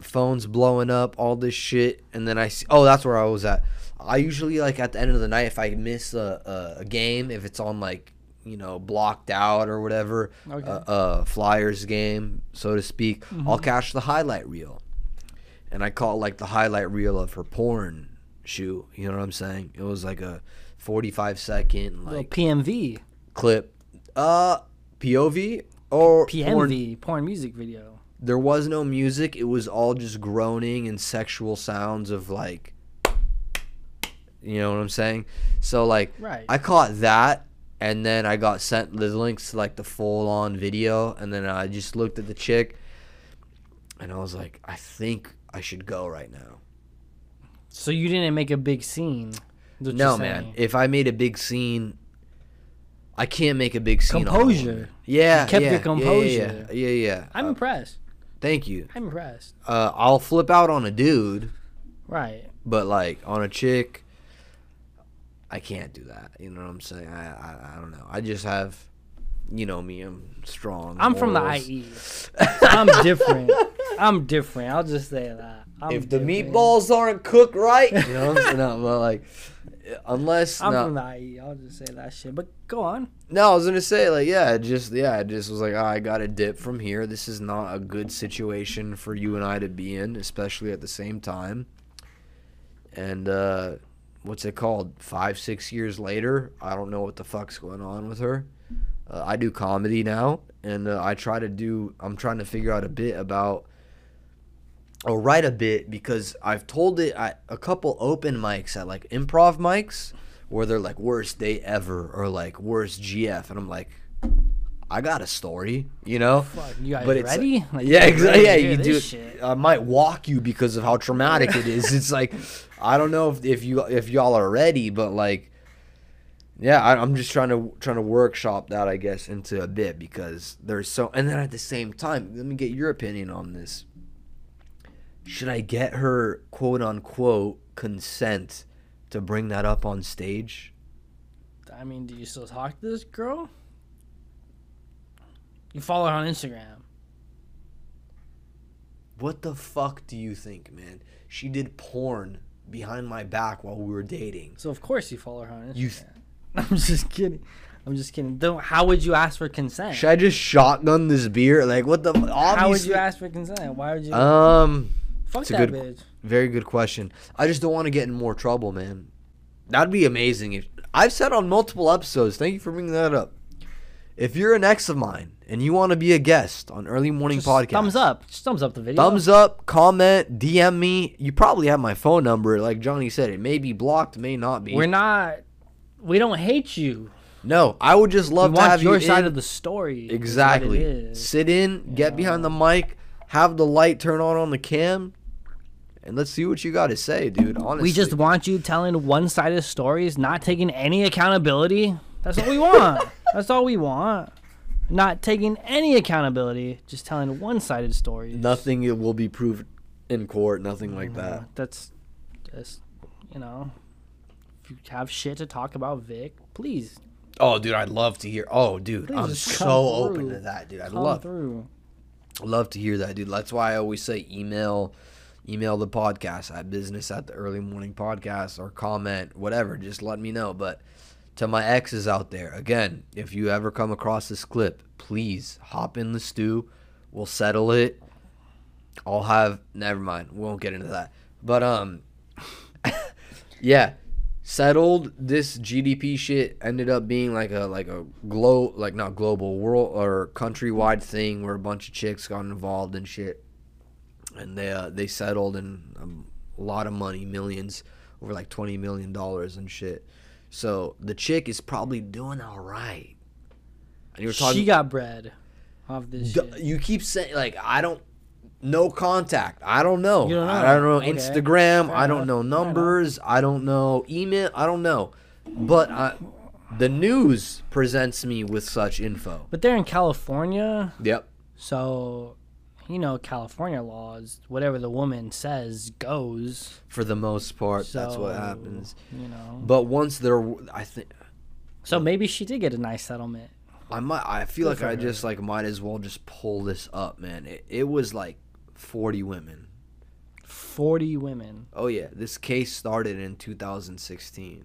phones blowing up, all this shit, and then I see. Oh, that's where I was at. I usually like at the end of the night if I miss a, a, a game, if it's on like you know blocked out or whatever, Okay. uh, uh, Flyers game, so to speak, Mm-hmm. I'll catch the highlight reel, and I call it like the highlight reel of her porn shoot. You know what I'm saying? It was like a 45 second Little like PMV. clip, uh, POV or porn PMV. Porn music video. there was no music. It was all just groaning and sexual sounds of like, you know what I'm saying? So like, Right. I caught that, and then I got sent the links to like the full on video, and then I just looked at the chick, and I was like, I think I should go right now. So you didn't make a big scene. No, man. If I made a big scene, I can't make a big scene. Composure. Yeah, You kept your yeah, yeah, composure. Yeah, yeah. yeah. I'm Uh, impressed. thank you. I'm impressed. Uh, I'll flip out on a dude. Right. but like on a chick i can't do that you know what i'm saying i i, I don't know i just have you know me i'm strong I'm from the morals. IE. (laughs) I'm different. I'm different. I'll just say that. I'm if the different. meatballs aren't cooked right you know what i'm saying no, but like unless I'm no, from the IE. I'll just say that shit. But go on. no i was gonna say like yeah just yeah I just was like oh, i got a dip from here this is not a good situation for you and i to be in especially at the same time and uh what's it called five six years later i don't know what the fuck's going on with her. Uh, i do comedy now and uh, i try to do i'm trying to figure out a bit about or write a bit because i've told it at a couple open mics at like improv mics where they're like worst day ever or like worst gf and i'm like i got a story you know Fuck, you guys But ready? Like, yeah, exactly. Yeah, you do. shit? I might walk you because of how traumatic it is. (laughs) It's like I don't know if, if you if y'all are ready, but like, yeah, I, I'm just trying to trying to workshop that I guess into a bit because there's so. And then at the same time, let me get your opinion on this. Should I get her quote unquote consent to bring that up on stage? I mean, do you still talk to this girl? You follow her on Instagram. What the fuck do you think, man? She did porn behind my back while we were dating. So of course you follow her on Instagram. You (laughs) th- I'm just kidding. I'm just kidding. Don't, how would you ask for consent? Should I just shotgun this beer? Like what the? Obviously, how would you ask for consent? Why would you? Um, fuck it's a that good- bitch. very good question. I just don't want to get in more trouble, man. That'd be amazing if I've said on multiple episodes. Thank you for bringing that up. If you're an ex of mine and you want to be a guest on Early Morning Just Podcast, Thumbs up. Just thumbs up the video. Thumbs up, comment, DM me. You probably have my phone number. Like Johnny said, it may be blocked, may not be. We're not. We don't hate you. no, I would just love we to want have your you side in. of the story. is what it Exactly. Sit in, get behind the mic, have the light turn on on the cam, and let's see what you got to say, dude. Honestly, We just want you telling one-sided stories, not taking any accountability. That's what we want. (laughs) That's all we want. Not taking any accountability, just telling one-sided stories. nothing will be proved in court. Nothing like mm-hmm. that. That's just, you know, if you have shit to talk about, Vic, please Oh, dude, I'd love to hear. Oh, dude, Please I'm so open to that, dude. I'd come love through. love to hear that, dude. That's why I always say email email the podcast at business at the early morning podcast or comment, whatever. Just let me know. But to my exes out there, again, if you ever come across this clip, please hop in the stew. We'll settle it. I'll have never mind. We won't get into that. But um (laughs) yeah. Settled this GDP shit ended up being like a like a glo like not global world or countrywide thing where a bunch of chicks got involved and shit, and they uh, they settled in a lot of money, millions, over like twenty million dollars and shit. So the chick is probably doing all right. And you were talking. She got bread off this D- you keep saying like I don't no contact. I don't know. Don't I don't know Okay. Instagram. Fair I don't enough. know numbers. I don't know email. I don't know. But I, the news presents me with such info. But they're in California, Yep. so you know California laws. Whatever the woman says goes. For the most part, that's what happens. You know. But once they're, I think So maybe she did get a nice settlement. I might. I feel Good like I just like might as well just pull this up, man. It, it was like forty women. Forty women. Oh yeah, this case started in 2016.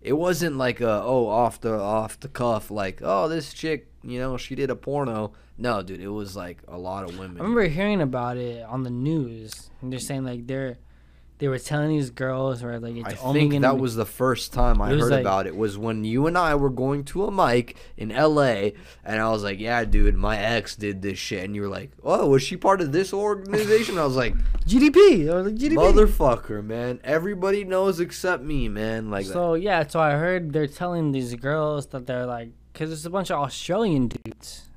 It wasn't like a oh off the off the cuff like oh this chick you know she did a porno. No, dude, it was like a lot of women. I remember hearing about it on the news, and they're saying like they're they were telling these girls or like it's I only think that be- was the first time I heard like- about it was when you and I were going to a mic in LA and I was like, "Yeah, dude, my ex did this shit." And you were like, "Oh, was she part of this organization?" I was like, (laughs) GDP. I was like GDP. "Motherfucker, man. Everybody knows except me, man." Like so yeah, so I heard they're telling these girls that they're like, because there's a bunch of Australian dudes,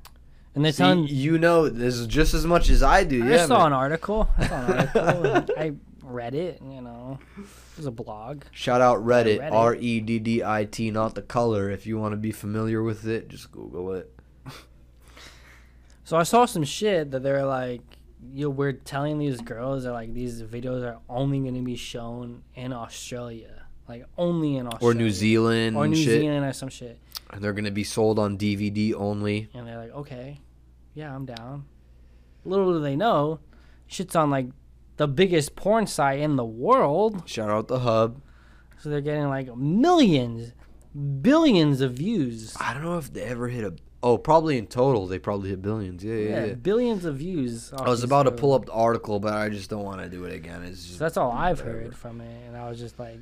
and they're See, telling. you know this is just as much as I do. I Yeah, saw man. an article. I saw an (laughs) article. I read it. You know, it was a blog. Shout out Reddit. R E D D I T, not the color. If you want to be familiar with it, just Google it. So I saw some shit that they're like, you we're telling these girls that like these videos are only going to be shown in Australia, like only in Australia Or New Zealand or New shit. Zealand or some shit. And they're gonna be sold on DVD only. And they're like, okay, yeah, I'm down. Little do they know, shit's on like the biggest porn site in the world. Shout out the hub. So they're getting like millions, billions of views. I don't know if they ever hit a. Oh, probably in total they probably hit billions. Yeah, yeah. Yeah, yeah. billions of views. I was about to pull up the article, but I just don't want to do it again. It's So just, that's all I've whatever. heard from it, and I was just like,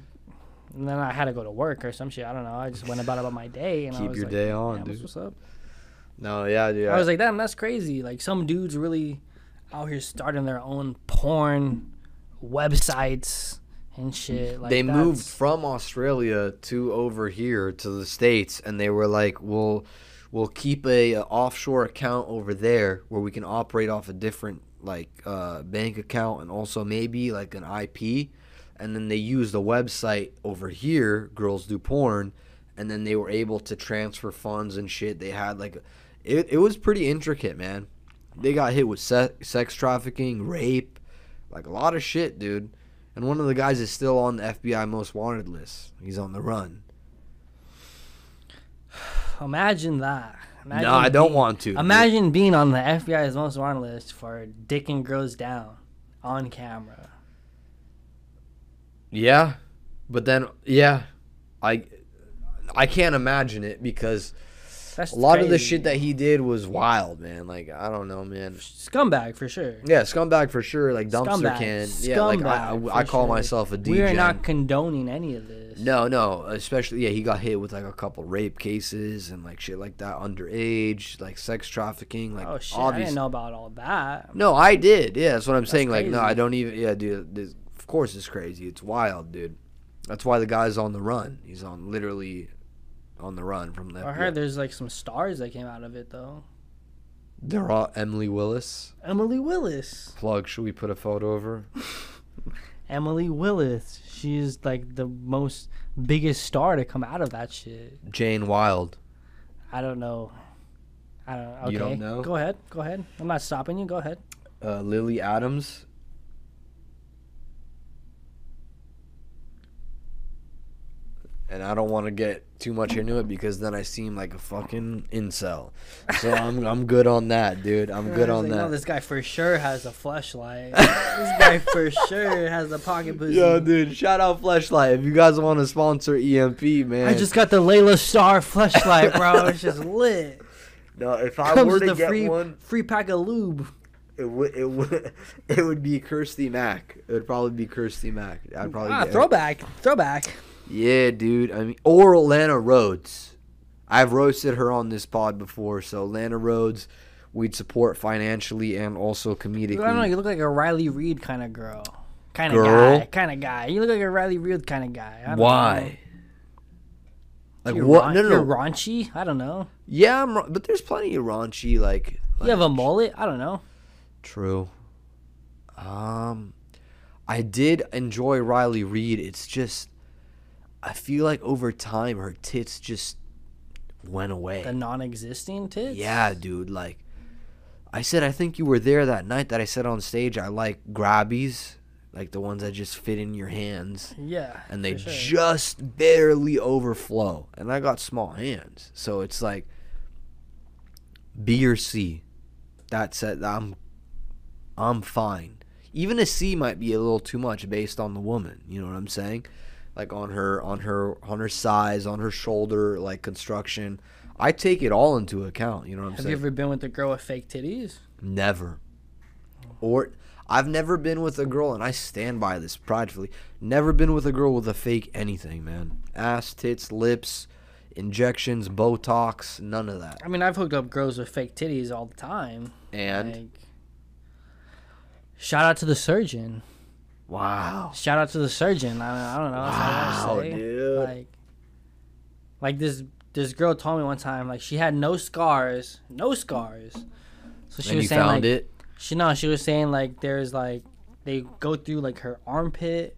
and then I had to go to work or some shit. I don't know. I just went about about my day, and I Keep was your like, day on, dude." What's up? no, yeah, dude. I was like, damn, that's crazy. Like some dudes really out here starting their own porn websites and shit. Like they moved from Australia to over here to the states, and they were like, "We'll, we'll keep a, uh offshore account over there where we can operate off a different like uh, bank account and also maybe like an IP." And then they used the website over here, Girls Do Porn, and then they were able to transfer funds and shit. They had like, it, it was pretty intricate, man. They got hit with se- sex trafficking, rape, like a lot of shit, dude. And one of the guys is still on the FBI most wanted list. He's on the run. (sighs) Imagine that. Imagine no, I don't being- want to. Imagine being on the FBI's most wanted list for dicking girls down on camera. Yeah, but then yeah, I I can't imagine it because That's a lot of the shit that he did was wild, man. Like I don't know, man. scumbag for sure. Yeah, scumbag for sure. Like dumpster Scumbag. can. Yeah, like I, I, I call sure. myself a DJ. We are not condoning any of this. No, no, especially yeah, he got hit with like a couple rape cases and like shit like that, underage, like sex trafficking, like oh shit! I didn't know about all that. No, I did. Yeah, that's what I'm saying. Like, no. I don't even. Yeah, dude. This, course, it's crazy. It's wild, dude. That's why the guy's on the run. He's on literally on the run from the. I heard there's like some stars that came out of it though. they're all Emily Willis. Emily Willis. Plug. Should we put a photo of her? (laughs) Emily Willis. She's like the most biggest star to come out of that shit. Jane Wilde. I don't know. I don't. Okay. You don't know? Go ahead. Go ahead. I'm not stopping you. Go ahead. Uh, Lily Adams. And I don't want to get too much into it because then I seem like a fucking incel. So I'm I'm good on that, dude. I'm good on like, that. No, this guy for sure has a Fleshlight. this guy for sure has a pocket pussy. Yo, dude, shout out Fleshlight If you guys want to sponsor EMP, man. I just got the Layla Star Fleshlight, bro. It's just (laughs) lit. no. If I Comes were to the get free one, free pack of lube. it would it would (laughs) it would be Christy Mack. It would probably be Christy Mack. I'd probably Ah, get throwback, throwback. Yeah, dude. I mean, or Lana Rhoades. I've roasted her on this pod before, so Lana Rhoades, we'd support financially and also comedically. I don't know. You look like a Riley Reid kind of girl, kind of guy, kind of guy. You look like a Riley Reid kind of guy. I don't Why? Know. Like You're what? raun- No, no, You're raunchy. I don't know. Yeah, I'm, ra- but there's plenty of raunchy like. You have a mullet. I don't know. True. Um, I did enjoy Riley Reid. It's just, I feel like over time her tits just went away. The non-existing tits. Yeah, dude. Like, I said, I think you were there that night that I said on stage. I like grabbies, like the ones that just fit in your hands, Yeah. and they sure. just barely overflow. And I got small hands, so it's like B or C. That said, I'm, I'm fine. Even a C might be a little too much based on the woman. You know what I'm saying? Like on her, on her, on her size, on her shoulder, like construction. I take it all into account. You know what I'm Have saying? Have you ever been with a girl with fake titties? Never. Or I've never been with a girl, and I stand by this pridefully. Never been with a girl with a fake anything, man. Ass, tits, lips, injections, Botox, none of that. I mean, I've hooked up girls with fake titties all the time. And Like, shout out to the surgeon. Wow, Shout out to the surgeon. I, I don't know. That's all I wow, dude. Like, like this this girl told me one time, like she had no scars, no scars. So she and was saying found like it. she no, she was saying like there's like they go through like her armpit,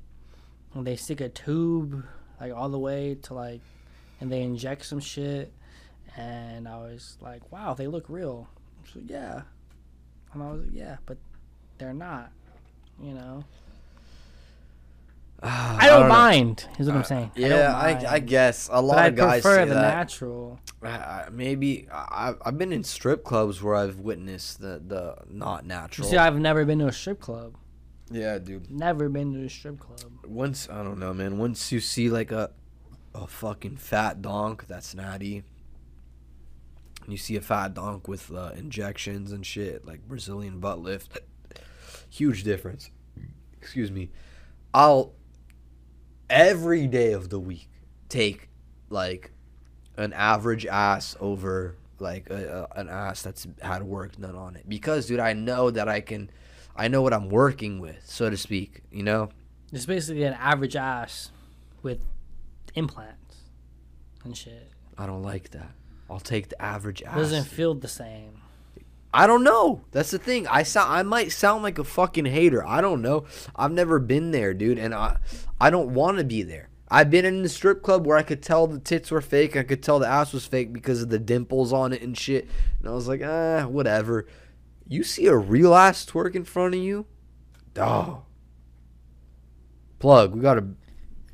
and they stick a tube like all the way to like, and they inject some shit, and I was like, wow, they look real. So yeah, and I was like, yeah, but they're not, you know. Ah, I don't, know. mind. Is what I'm uh, saying. Yeah, I, I, mind. guess a lot But I of guys prefer say the that. natural. I- I- maybe I, I've been in strip clubs where I've witnessed the the not natural. See, I've never been to a strip club. yeah, dude. Never been to a strip club. once I don't know, man. Once you see like a a fucking fat donk that's natty, and you see a fat donk with uh, injections and shit, like Brazilian butt lift, (clears throat) huge difference. Excuse me. I'll every day of the week take like an average ass over like a, a, an ass that's had work done on it because dude i know that i can i know what i'm working with so to speak you know It's basically an average ass with implants and shit. I don't like that. I'll take the average ass. it Doesn't feel the same. I don't know. That's the thing. I sound. I might sound like a fucking hater. I don't know. I've never been there, dude, and I, I don't want to be there. I've been in the strip club where I could tell the tits were fake. I could tell the ass was fake because of the dimples on it and shit. And I was like, ah, whatever. You see a real ass twerk in front of you, oh. Plug. We gotta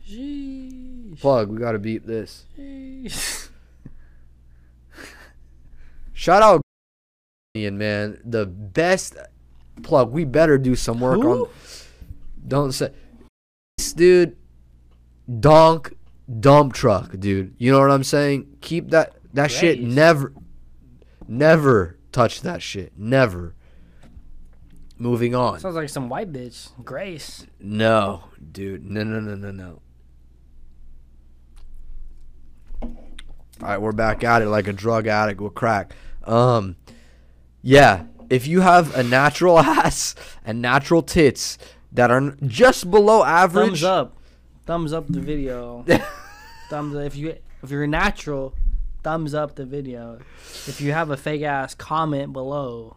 Sheesh. plug. We gotta beat this. (laughs) Shout out, man. The best plug. We better do some work Who? on. Don't say, dude. Donk dump truck, dude. You know what I'm saying? Keep that That shit never, never touch that shit. Never. Moving on. Sounds like some white bitch. Grace. No, dude. No, no, no, no, no. All right, we're back at it like a drug addict with crack. Um, yeah. If you have a natural (laughs) ass and natural tits that are just below average, Thumbs up. Thumbs up the video. (laughs) thumbs up. If you if you're natural, thumbs up the video. If you have a fake ass, comment below.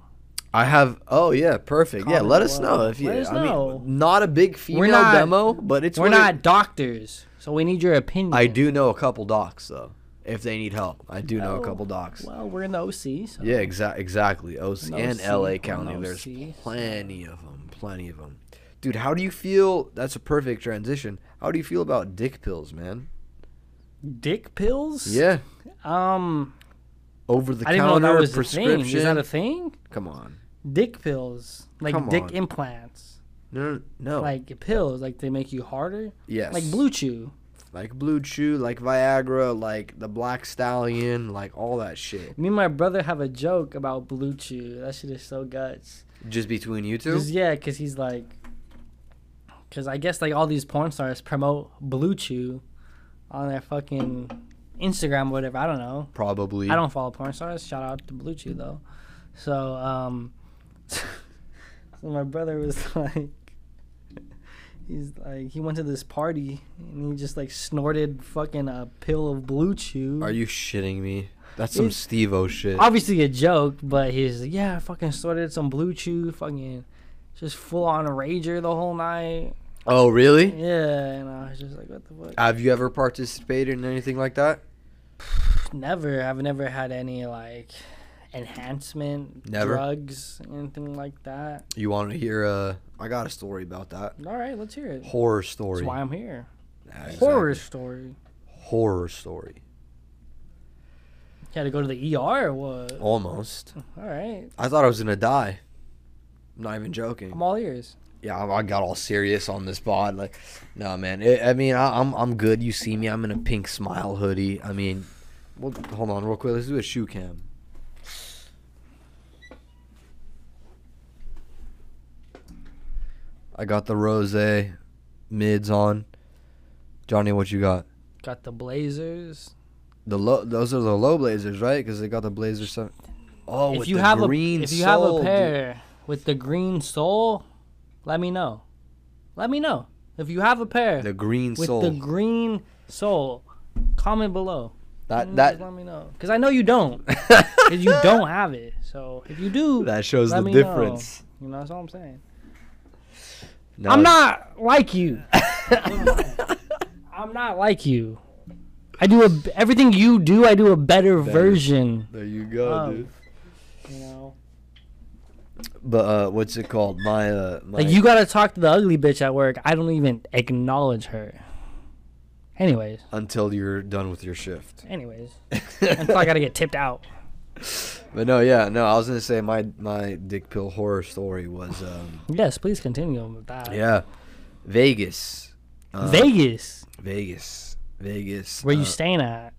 I have. Oh yeah, perfect. yeah, Comment let us below. know if you. Let us I know. mean, not a big female not- demo, but it's We're what it- not doctors, so we need your opinion. I do know a couple docs though. If they need help, I do know a Oh, couple docs. Well, we're in the OC. So. Yeah, exa- exactly. OC No and C, LA County. There's plenty of them. Plenty of them. Dude, how do you feel? That's a perfect transition. How do you feel about dick pills, man? Dick pills. Yeah, Um, over the I didn't know counter a prescription. Is that a thing? Come on. Dick pills, like Come dick on. implants, No, no, no. like pills, like they make you harder, yes. like Blue Chew. Like Blue Chew, like Viagra, like the Black Stallion, like all that shit. Me and my brother have a joke about Blue Chew. That shit is so guts. Just between you two. Just, yeah, because he's like, because I guess like all these porn stars promote Blue Chew on their fucking Instagram, or whatever. I don't know. Probably. I don't follow porn stars. Shout out to Blue Chew though. So um, (laughs) so my brother was (laughs) like, he's like, he went to this party and he just like snorted fucking a pill of Blue Chew. Are you shitting me? That's some It's- Steve-O shit. Obviously a joke, but he's like, yeah, I fucking snorted some Blue Chew, fucking, just full on rager the whole night. oh, really? Yeah, and I was just like, what the fuck? Have you ever participated in anything like that? (sighs) Never. I've never had any like enhancement Never? drugs, anything like that. You want to hear? Uh, I got a story about that. All right, let's hear it. Horror story. That's why I'm here. Yeah, exactly. Horror story. Horror story. You had to go to the ER or what? Almost. All right, I thought I was gonna die. I'm not even joking. I'm all ears. Yeah, I, I got all serious on this pod. Like, no, man. It, I mean, I, I'm I'm good. You see me. I'm in a pink smile hoodie. I mean, well, hold on, real quick. Let's do a shoe cam. I got the rose mids on. Johnny, what you got? Got the Blazers. The low, those are the low blazers, right? Because they got the blazer stuff. Oh, if with you the have green a if you sole, have a dude. pair with the green sole, let me know. Let me know if you have a pair the green with sole. the green sole. Comment below. that that let me know because I know you don't. (laughs) (laughs) 'Cause you don't have it. So if you do, that shows the me know. difference. you know that's all I'm saying. No, I'm not like you. (laughs) I'm not like you. I do a everything you do. I do a better Better. version. There you go, of, dude. You know, But uh, what's it called? My uh, my like you gotta talk to the ugly bitch at work. I don't even acknowledge her. Anyways, until you're done with your shift. anyways, (laughs) until I gotta get tipped out. (laughs) But no, yeah, no. I was gonna say my my dick pill horror story was um Yes, please continue with that. yeah, Vegas, uh, Vegas. Vegas, Vegas. Where you uh, staying at?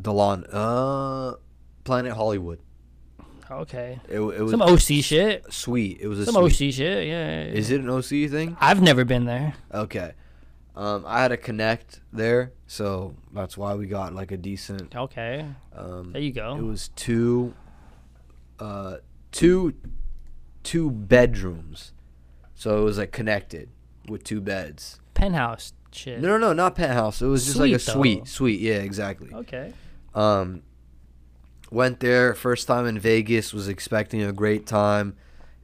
Delon, uh, Planet Hollywood. Okay. It, it was Some OC shit. sweet. It was a Some sweet. OC shit. Yeah. yeah, Is it an OC thing? I've never been there. Okay. Um, I had a connect there, so that's why we got like a decent. Okay. Um, There you go. It was two, uh, two, two bedrooms, so it was like connected with two beds. Penthouse shit. No, no, no, not penthouse. It was just like a Suite, suite, suite. Yeah, exactly. Okay. Um, went there first time in Vegas. Was expecting a great time.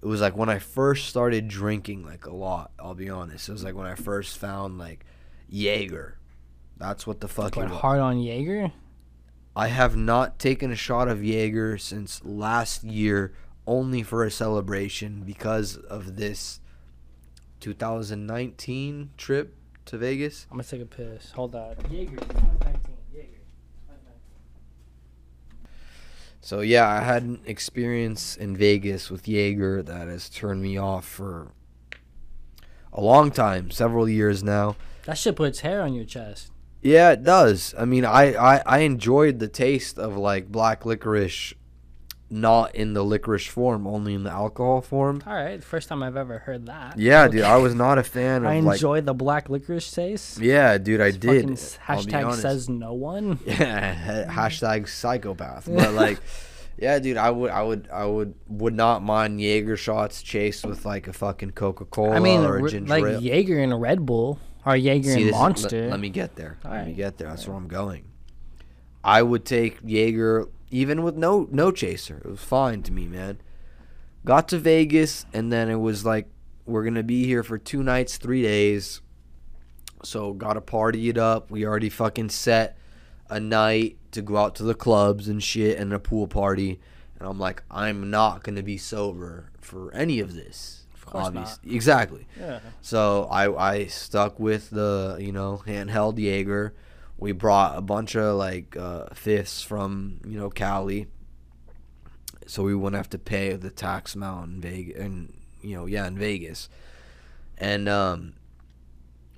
It was like when I first started drinking, like a lot. I'll be honest. It was like when I first found like Jaeger. That's what the fuck it Going hard on Jaeger. I have not taken a shot of Jaeger since last year, only for a celebration because of this 2019 trip to Vegas. I'm gonna take a piss. Hold that. Jaeger. 2019. Jaeger. So yeah, I had an experience in Vegas with Jaeger that has turned me off for a long time, several years now. That shit puts hair on your chest. Yeah, it does. I mean, I, I, I enjoyed the taste of like black licorice, not in the licorice form, only in the alcohol form. All right, first time I've ever heard that. Yeah, dude, I was (laughs) not a fan of I like. enjoy the black licorice taste. Yeah, dude, I It's did. fucking s- I'll be Hashtag says no one. (laughs) Yeah, hashtag psychopath. (laughs) But like, yeah, dude, I would, I would, I would, would not mind Jaeger shots chased with like a fucking Coca Cola I mean, or a ginger like ale. Jaeger and a Red Bull, or Jaeger See, and this is- let- Monster. let, me get there. let me Alright. get there. That's where I'm going. I would take Jaeger even with no no chaser. It was fine to me, man. Got to Vegas and then it was like we're gonna be here for two nights, three days. So gotta party it up. We already fucking set a night to go out to the clubs and shit and a pool party. And I'm like, I'm not gonna be sober for any of this. Of course not. Exactly. yeah. So I I stuck with the you know handheld Jaeger. We brought a bunch of like uh, fifths from you know Cali, so we wouldn't have to pay the tax amount in Vegas and you know yeah in Vegas, and um,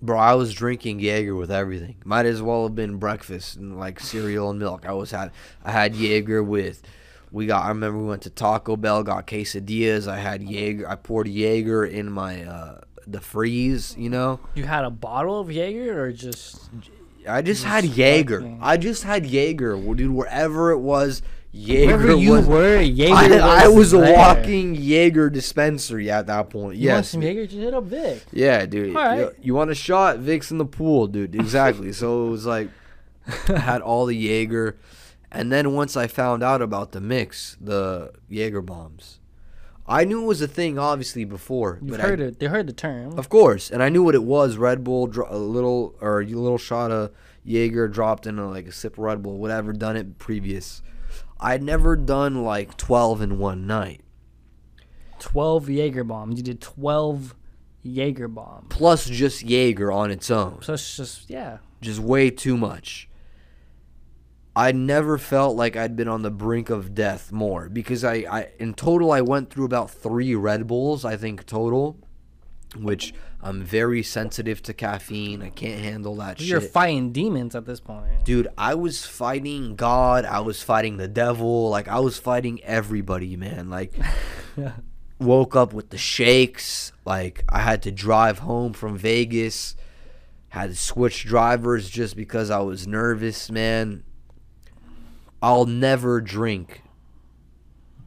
bro, I was drinking Jaeger with everything. Might as well have been breakfast and like cereal and milk. I was had I had Jaeger with. We got. I remember we went to Taco Bell, got quesadillas. I had Jaeger. I poured Jaeger in my uh, the freeze. You know, You had a bottle of Jaeger, or just I just had Jaeger. fucking- I just had Jaeger, Well, dude. Wherever it was, Jaeger wherever you was. were? Jaeger. I, I was a walking Jaeger dispensary at that point. You want some Jaeger? Just hit up Vic. Yeah, dude. All right. You, you want a shot? Vic's in the pool, dude. Exactly. so it was like I (laughs) had all the Jaeger, and then once I found out about the mix, the Jaeger bombs, I knew it was a thing obviously before. You've but heard I, it. They heard the term. Of course, and I knew what it was. Red Bull, dro- a little or a little shot of Jaeger dropped in a, like a sip of Red Bull, whatever. Done it previous. I'd never done like twelve in one night. Twelve Jaeger bombs. You did twelve Jaeger bombs. Plus just Jaeger on its own. So it's just yeah. just way too much. I never felt like I'd been on the brink of death more because I, I in total I went through about three Red Bulls I think total, which I'm very sensitive to caffeine. I can't handle that You're shit. fighting demons at this point. Dude, I was fighting God. I was fighting the devil. Like I was fighting everybody, man. Like (laughs) woke up with the shakes. Like I had to drive home from Vegas. Had to switch drivers just because I was nervous, man. I'll never drink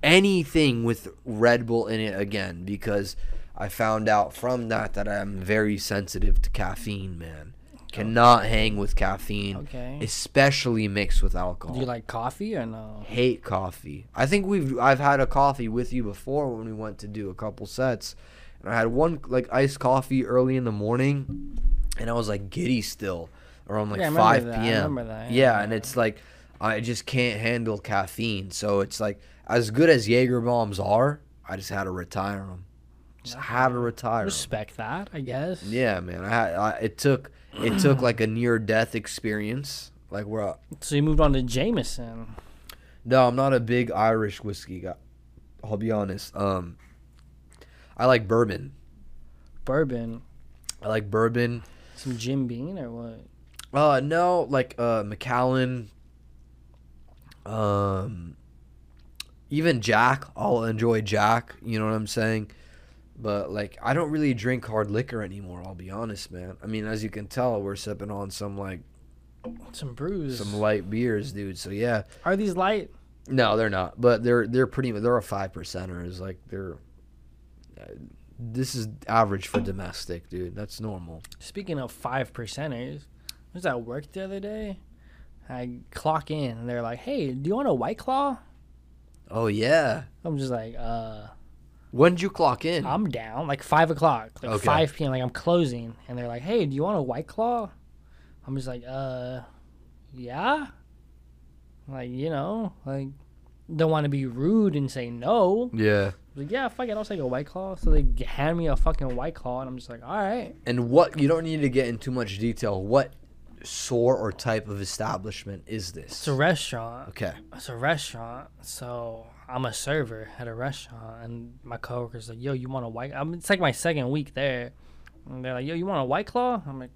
anything with Red Bull in it again because I found out from that that I'm very sensitive to caffeine, man. Cannot hang with caffeine, Okay. especially mixed with alcohol. Do you like coffee or no? hate coffee. I think we've I've had a coffee with you before when we went to do a couple sets. And I had one like iced coffee early in the morning and I was like giddy still around like Yeah, 5 that. I p.m. remember that, Yeah, yeah. and it's like I just can't handle caffeine. So it's like as good as Jaeger bombs are, I just had to retire them. Just had to retire. Respect that, I guess. Yeah, man. I had I, it took it took like a near death experience. Like where I, So you moved on to Jameson. No, I'm not a big Irish whiskey guy. I'll be honest. Um, I like bourbon. Bourbon. I like bourbon. Some Jim Beam or what? Uh, no, like uh, Macallan. Um, even Jack. I'll enjoy Jack. You know what I'm saying? But like, I don't really drink hard liquor anymore. I'll be honest, man. I mean, as you can tell, we're sipping on some like Some brews. some light beers, dude. So yeah. Are these light? No, they're not. But they're they're pretty. They're a five percenters. Like they're. uh, This is average for domestic, dude. That's normal. Speaking of five percenters, I was at work the other day. I clock in and they're like, "Hey, do you want a white claw?" Oh yeah. I'm just like, "Uh, When'd you clock in? I'm down." Like five o'clock, like Okay. five p.m. Like I'm closing, and they're like, "Hey, do you want a white claw?" I'm just like, "Uh, yeah." Like you know, like don't want to be rude and say no. yeah. Like, yeah, fuck it, I'll take a white claw. So they hand me a fucking white claw, and I'm just like, all right. And what you don't need to get in too much detail. What sort or type of establishment is this? It's a restaurant. okay. It's a restaurant, so I'm a server at a restaurant, and my coworkers like, "Yo, you want a white?" I'm, it's like my second week there, and they're like, "Yo, you want a white claw?" I'm like,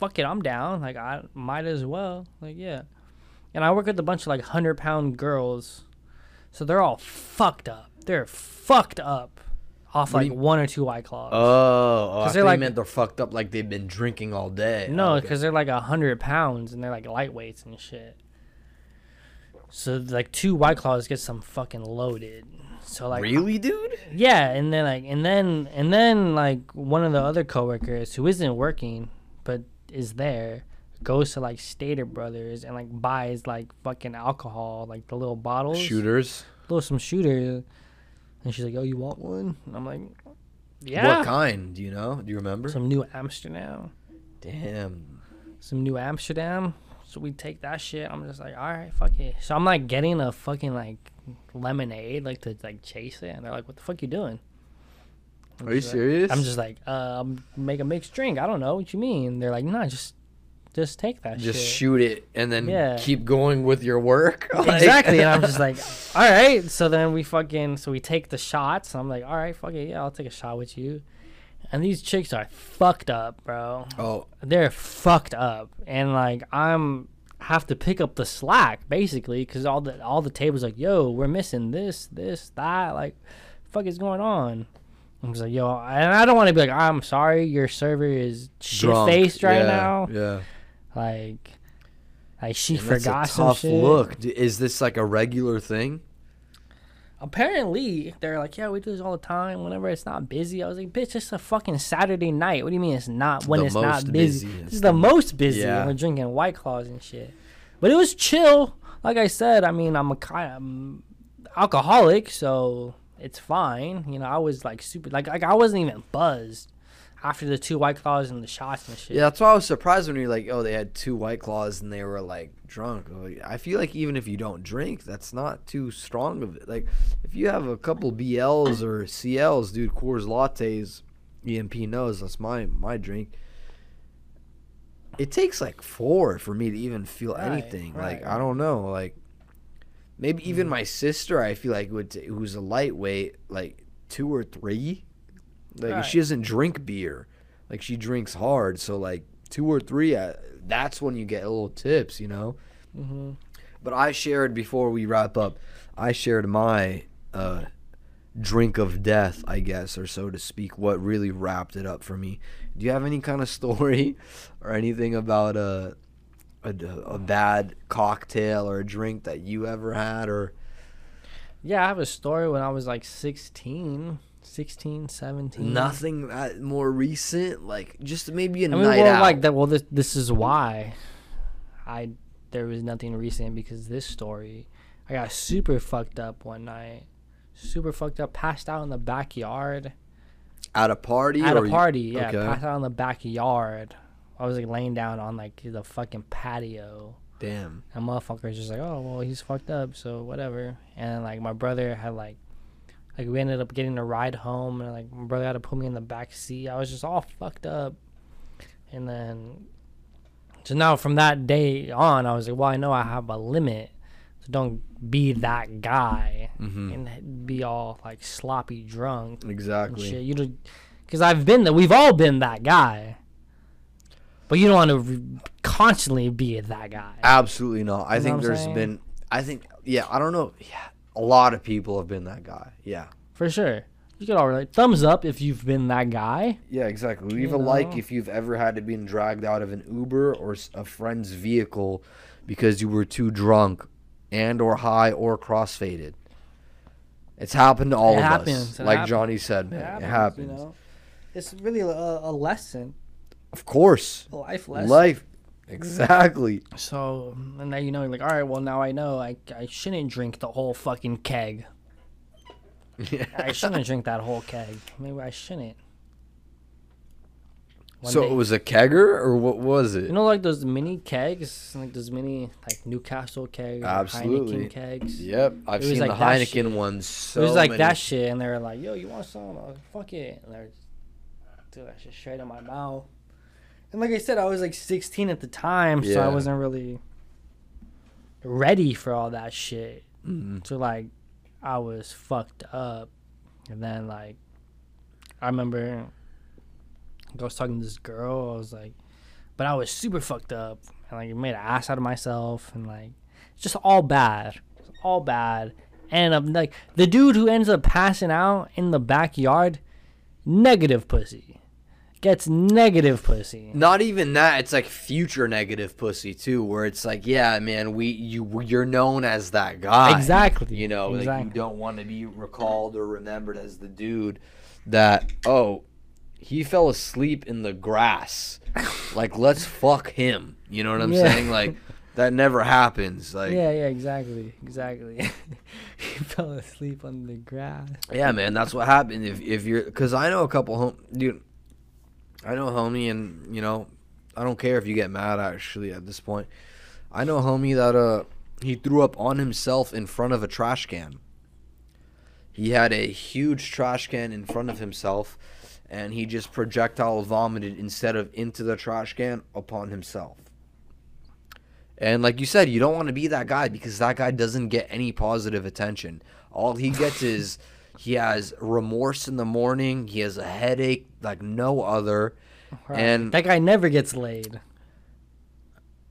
fuck it, I'm down. Like I might as well. Like yeah. And I work with a bunch of like hundred pound girls, so they're all fucked up. They're fucked up off like one or two white claws. Oh, oh I they're like- meant they're fucked up like they've been drinking all day. No, Okay. because they're like a hundred pounds and they're like lightweights and shit. So like two white claws get some fucking loaded. So like really, dude? yeah, and then like and then and then like one of the other coworkers who isn't working but is there goes to like Stater Brothers and like buys like fucking alcohol, like the little bottles, Shooters. little some shooter, and she's like, "Oh, you want one?" And I'm like, "Yeah." What kind? Do you know? Do you remember? Some New Amsterdam. Damn. some New Amsterdam. So we take that shit. I'm just like, all right, fuck it. So I'm like getting a fucking like lemonade, like to like chase it, and they're like, what the fuck you doing? I'm Are you like- serious? I'm just like, uh, make a mixed drink. I don't know what you mean. They're like, no, just, just take that just shit. shoot it and then Yeah. keep going with your work. (laughs) Like- exactly. and I'm just (laughs) like, all right. So then we fucking, so we take the shots. I'm like, all right, fuck it, yeah, I'll take a shot with you. And these chicks are fucked up, bro. oh, they're fucked up and like i'm have to pick up the slack basically because all the all the tables like yo we're missing this this that like fuck is going on i'm just like yo and i don't want to be like i'm sorry your server is shit drunk. faced right Yeah, now Yeah. Like like she And that's forgot a some tough shit. look. Is this like a regular thing? apparently they're like yeah we do this all the time. Whenever it's not busy. I was like bitch it's a fucking saturday night. What do you mean it's not when The it's not most busy? this is the most busy Yeah. and we're drinking white claws and shit. But it was chill. Like i said i mean i'm a kind I'm alcoholic so it's fine. You know i was like super like, like i wasn't even buzzed after the two white claws and the shots and shit Yeah, that's why I was surprised when you're like, oh, they had two white claws and they were like drunk. I feel like even if you don't drink, that's not too strong of it. Like, if you have a couple BLs or CLs, dude, Coors lattes, EMP knows that's my my drink. It takes like four for me to even feel Right, anything. Like. I don't know. Like, maybe even Mm. my sister, I feel like would t- who's a lightweight, like two or three. Like Right. she doesn't drink beer, like she drinks hard. So like two or three, uh, that's when you get little tips, you know. hmm But I shared before we wrap up. I shared my uh, drink of death, I guess, or so to speak. What really wrapped it up for me. Do you have any kind of (laughs) story or anything about a a, a bad cocktail or a drink that you ever had or yeah i have a story when i was like 16 16 17 nothing that more recent? Like just maybe a I mean, night well, out. like that. Well, this this is why I there was nothing recent because this story. I got super fucked up one night, super fucked up, passed out in the backyard At a party? at a you- party. Yeah, okay. passed out in the backyard. I was like laying down on like the fucking patio. Damn. And motherfucker's just like, oh well, he's fucked up, so whatever. And like my brother had like, like we ended up getting a ride home, and like my brother had to put me in the back seat. I was just all fucked up. And then, so now from that day on, I was like, well, I know I have a limit, so don't be that guy Mm-hmm. and be all like sloppy drunk Exactly. shit. You know, because I've been that. We've all been that guy. But you don't want to re- constantly be that guy. Absolutely not. I You know think there's saying? been. I think yeah. I don't know. Yeah, a lot of people have been that guy. Yeah. For sure. You could all relate. Thumbs up if you've been that guy. Yeah, exactly. Leave You a like if you've ever had to be dragged out of an Uber or a friend's vehicle because you were too drunk and or high or crossfaded. It's happened to all It of happens. us. It like happens. Johnny said, man. It happens. It's really a, a lesson, Of course. a life lesson. Life. Exactly. So, and now you know, you're like, all right, well, now I know I, I shouldn't drink the whole fucking keg. Yeah. (laughs) I shouldn't drink that whole keg. Maybe I shouldn't. One so day- it was a kegger or what was it? You know, like those mini kegs, like those mini like Newcastle kegs, Absolutely. Heineken kegs. Yep, I've seen like the Heineken ones. So it was like many- that shit, and they were like, "Yo, you want some? Like, Fuck it!" And they're do that shit straight in my mouth. And like I said, I was like 16 at the time, so I Yeah. wasn't really ready for all that shit. Mhm. So like, I was fucked up, and then like, I remember I was talking to this girl. I was like, but I was super fucked up and like made an ass out of myself and like it's just all bad, all bad. And I'm like the dude who ends up passing out in the backyard, negative pussy, gets negative pussy. Not even that. It's like future negative pussy too, where it's like, yeah, man, we you you're known as that guy. Exactly. You know, like you don't want to be recalled or remembered as the dude that oh, he fell asleep in the grass. (laughs) like let's fuck him. You know what I'm Yeah. saying? Like that never happens. Like yeah, yeah, exactly, exactly. (laughs) he fell asleep on the grass. Yeah, man, that's what happened. If if you're, because I know a couple home, dude. I know homie, and you know, I don't care if you get mad. Actually, at this point, I know homie that uh he threw up on himself in front of a trash can. He had a huge trash can in front of himself, and he just projectile vomited instead of into the trash can upon himself. And like you said, you don't want to be that guy because that guy doesn't get any positive attention. All he gets is he has remorse in the morning, he has a headache like no other. And that guy never gets laid.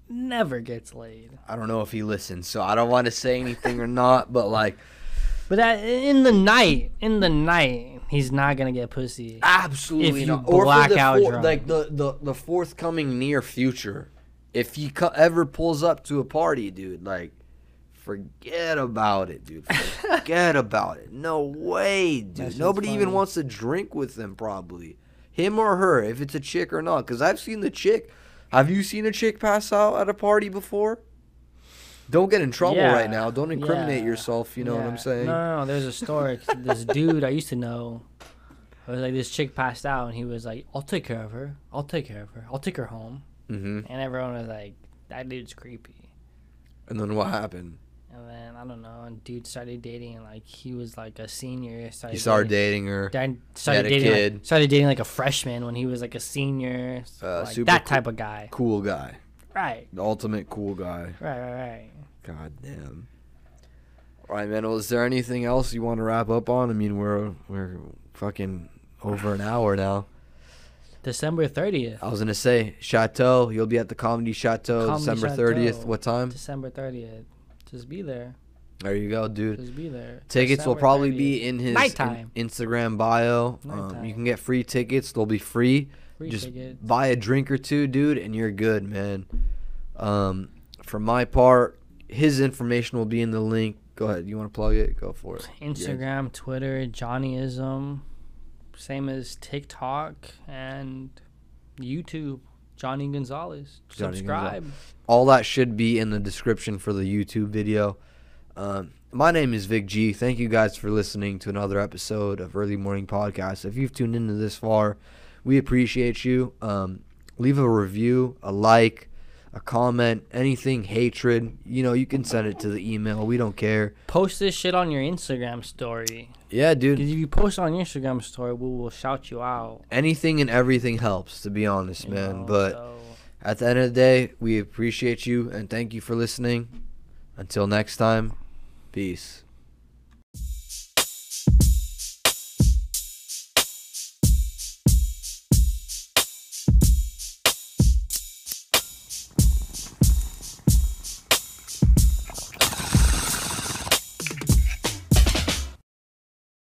Never gets laid. I don't know if he listens, so I don't want to say anything or not, but like But that in the night, in the night, he's not gonna get pussy. absolutely If you not. Black the out for- like the, the the forthcoming near future. If he co- ever pulls up to a party, dude, like forget about it, dude. (laughs) Forget about it. No way, dude. Nobody even wants to drink with them, probably. Him or her, if it's a chick or not. Because I've seen the chick. Have you seen a chick pass out at a party before? Don't get in trouble Yeah, right now. Don't incriminate yeah, yourself. You know what I'm saying? No, no, no. There's a story. (laughs) this dude I used to know. I was like this chick passed out, and he was like, "I'll take care of her. I'll take care of her. I'll take her home." hmm And everyone was like, "That dude's creepy." And then what happened? And then I don't know. And dude started dating, and like he was like a senior. Started He started dating. dating her. Started a dating kid. Like, started dating like a freshman when he was like a senior. Uh, like that cool- type of guy. Cool guy. Right. The ultimate cool guy. Right. Right. Right. God damn. All right, man. Well, is there anything else you want to wrap up on? I mean, we're we're fucking over an hour now. December thirtieth. I was gonna say Chateau. You'll be at the Comedy Chateau Comedy December thirtieth. What time? December thirtieth. Just be there. There you go, dude. Just be there. Tickets will probably 30th. be in his in- Instagram bio. Um, Nighttime. you can get free tickets. They'll be free. Free Just tickets. buy a drink or two, dude, and you're good, man. Um, for my part, his information will be in the link. Go ahead. You want to plug it? Go for it. Instagram, Twitter, Johnnyism, same as TikTok and YouTube. Johnny Gonzalez. Johnny Subscribe. All that should be in the description for the YouTube video. Um, my name is Vic G. Thank you guys for listening to another episode of Early Morning Podcast. If you've tuned into this far, we appreciate you. Um, leave a review, a like, a comment, anything hatred. You know, you can send it to the email. We don't care. Post this shit on your Instagram story. Yeah, dude. Because if you post on your Instagram story, we will shout you out. Anything and everything helps, to be honest, you man. know, But so- at the end of the day, we appreciate you and thank you for listening. Until next time, peace.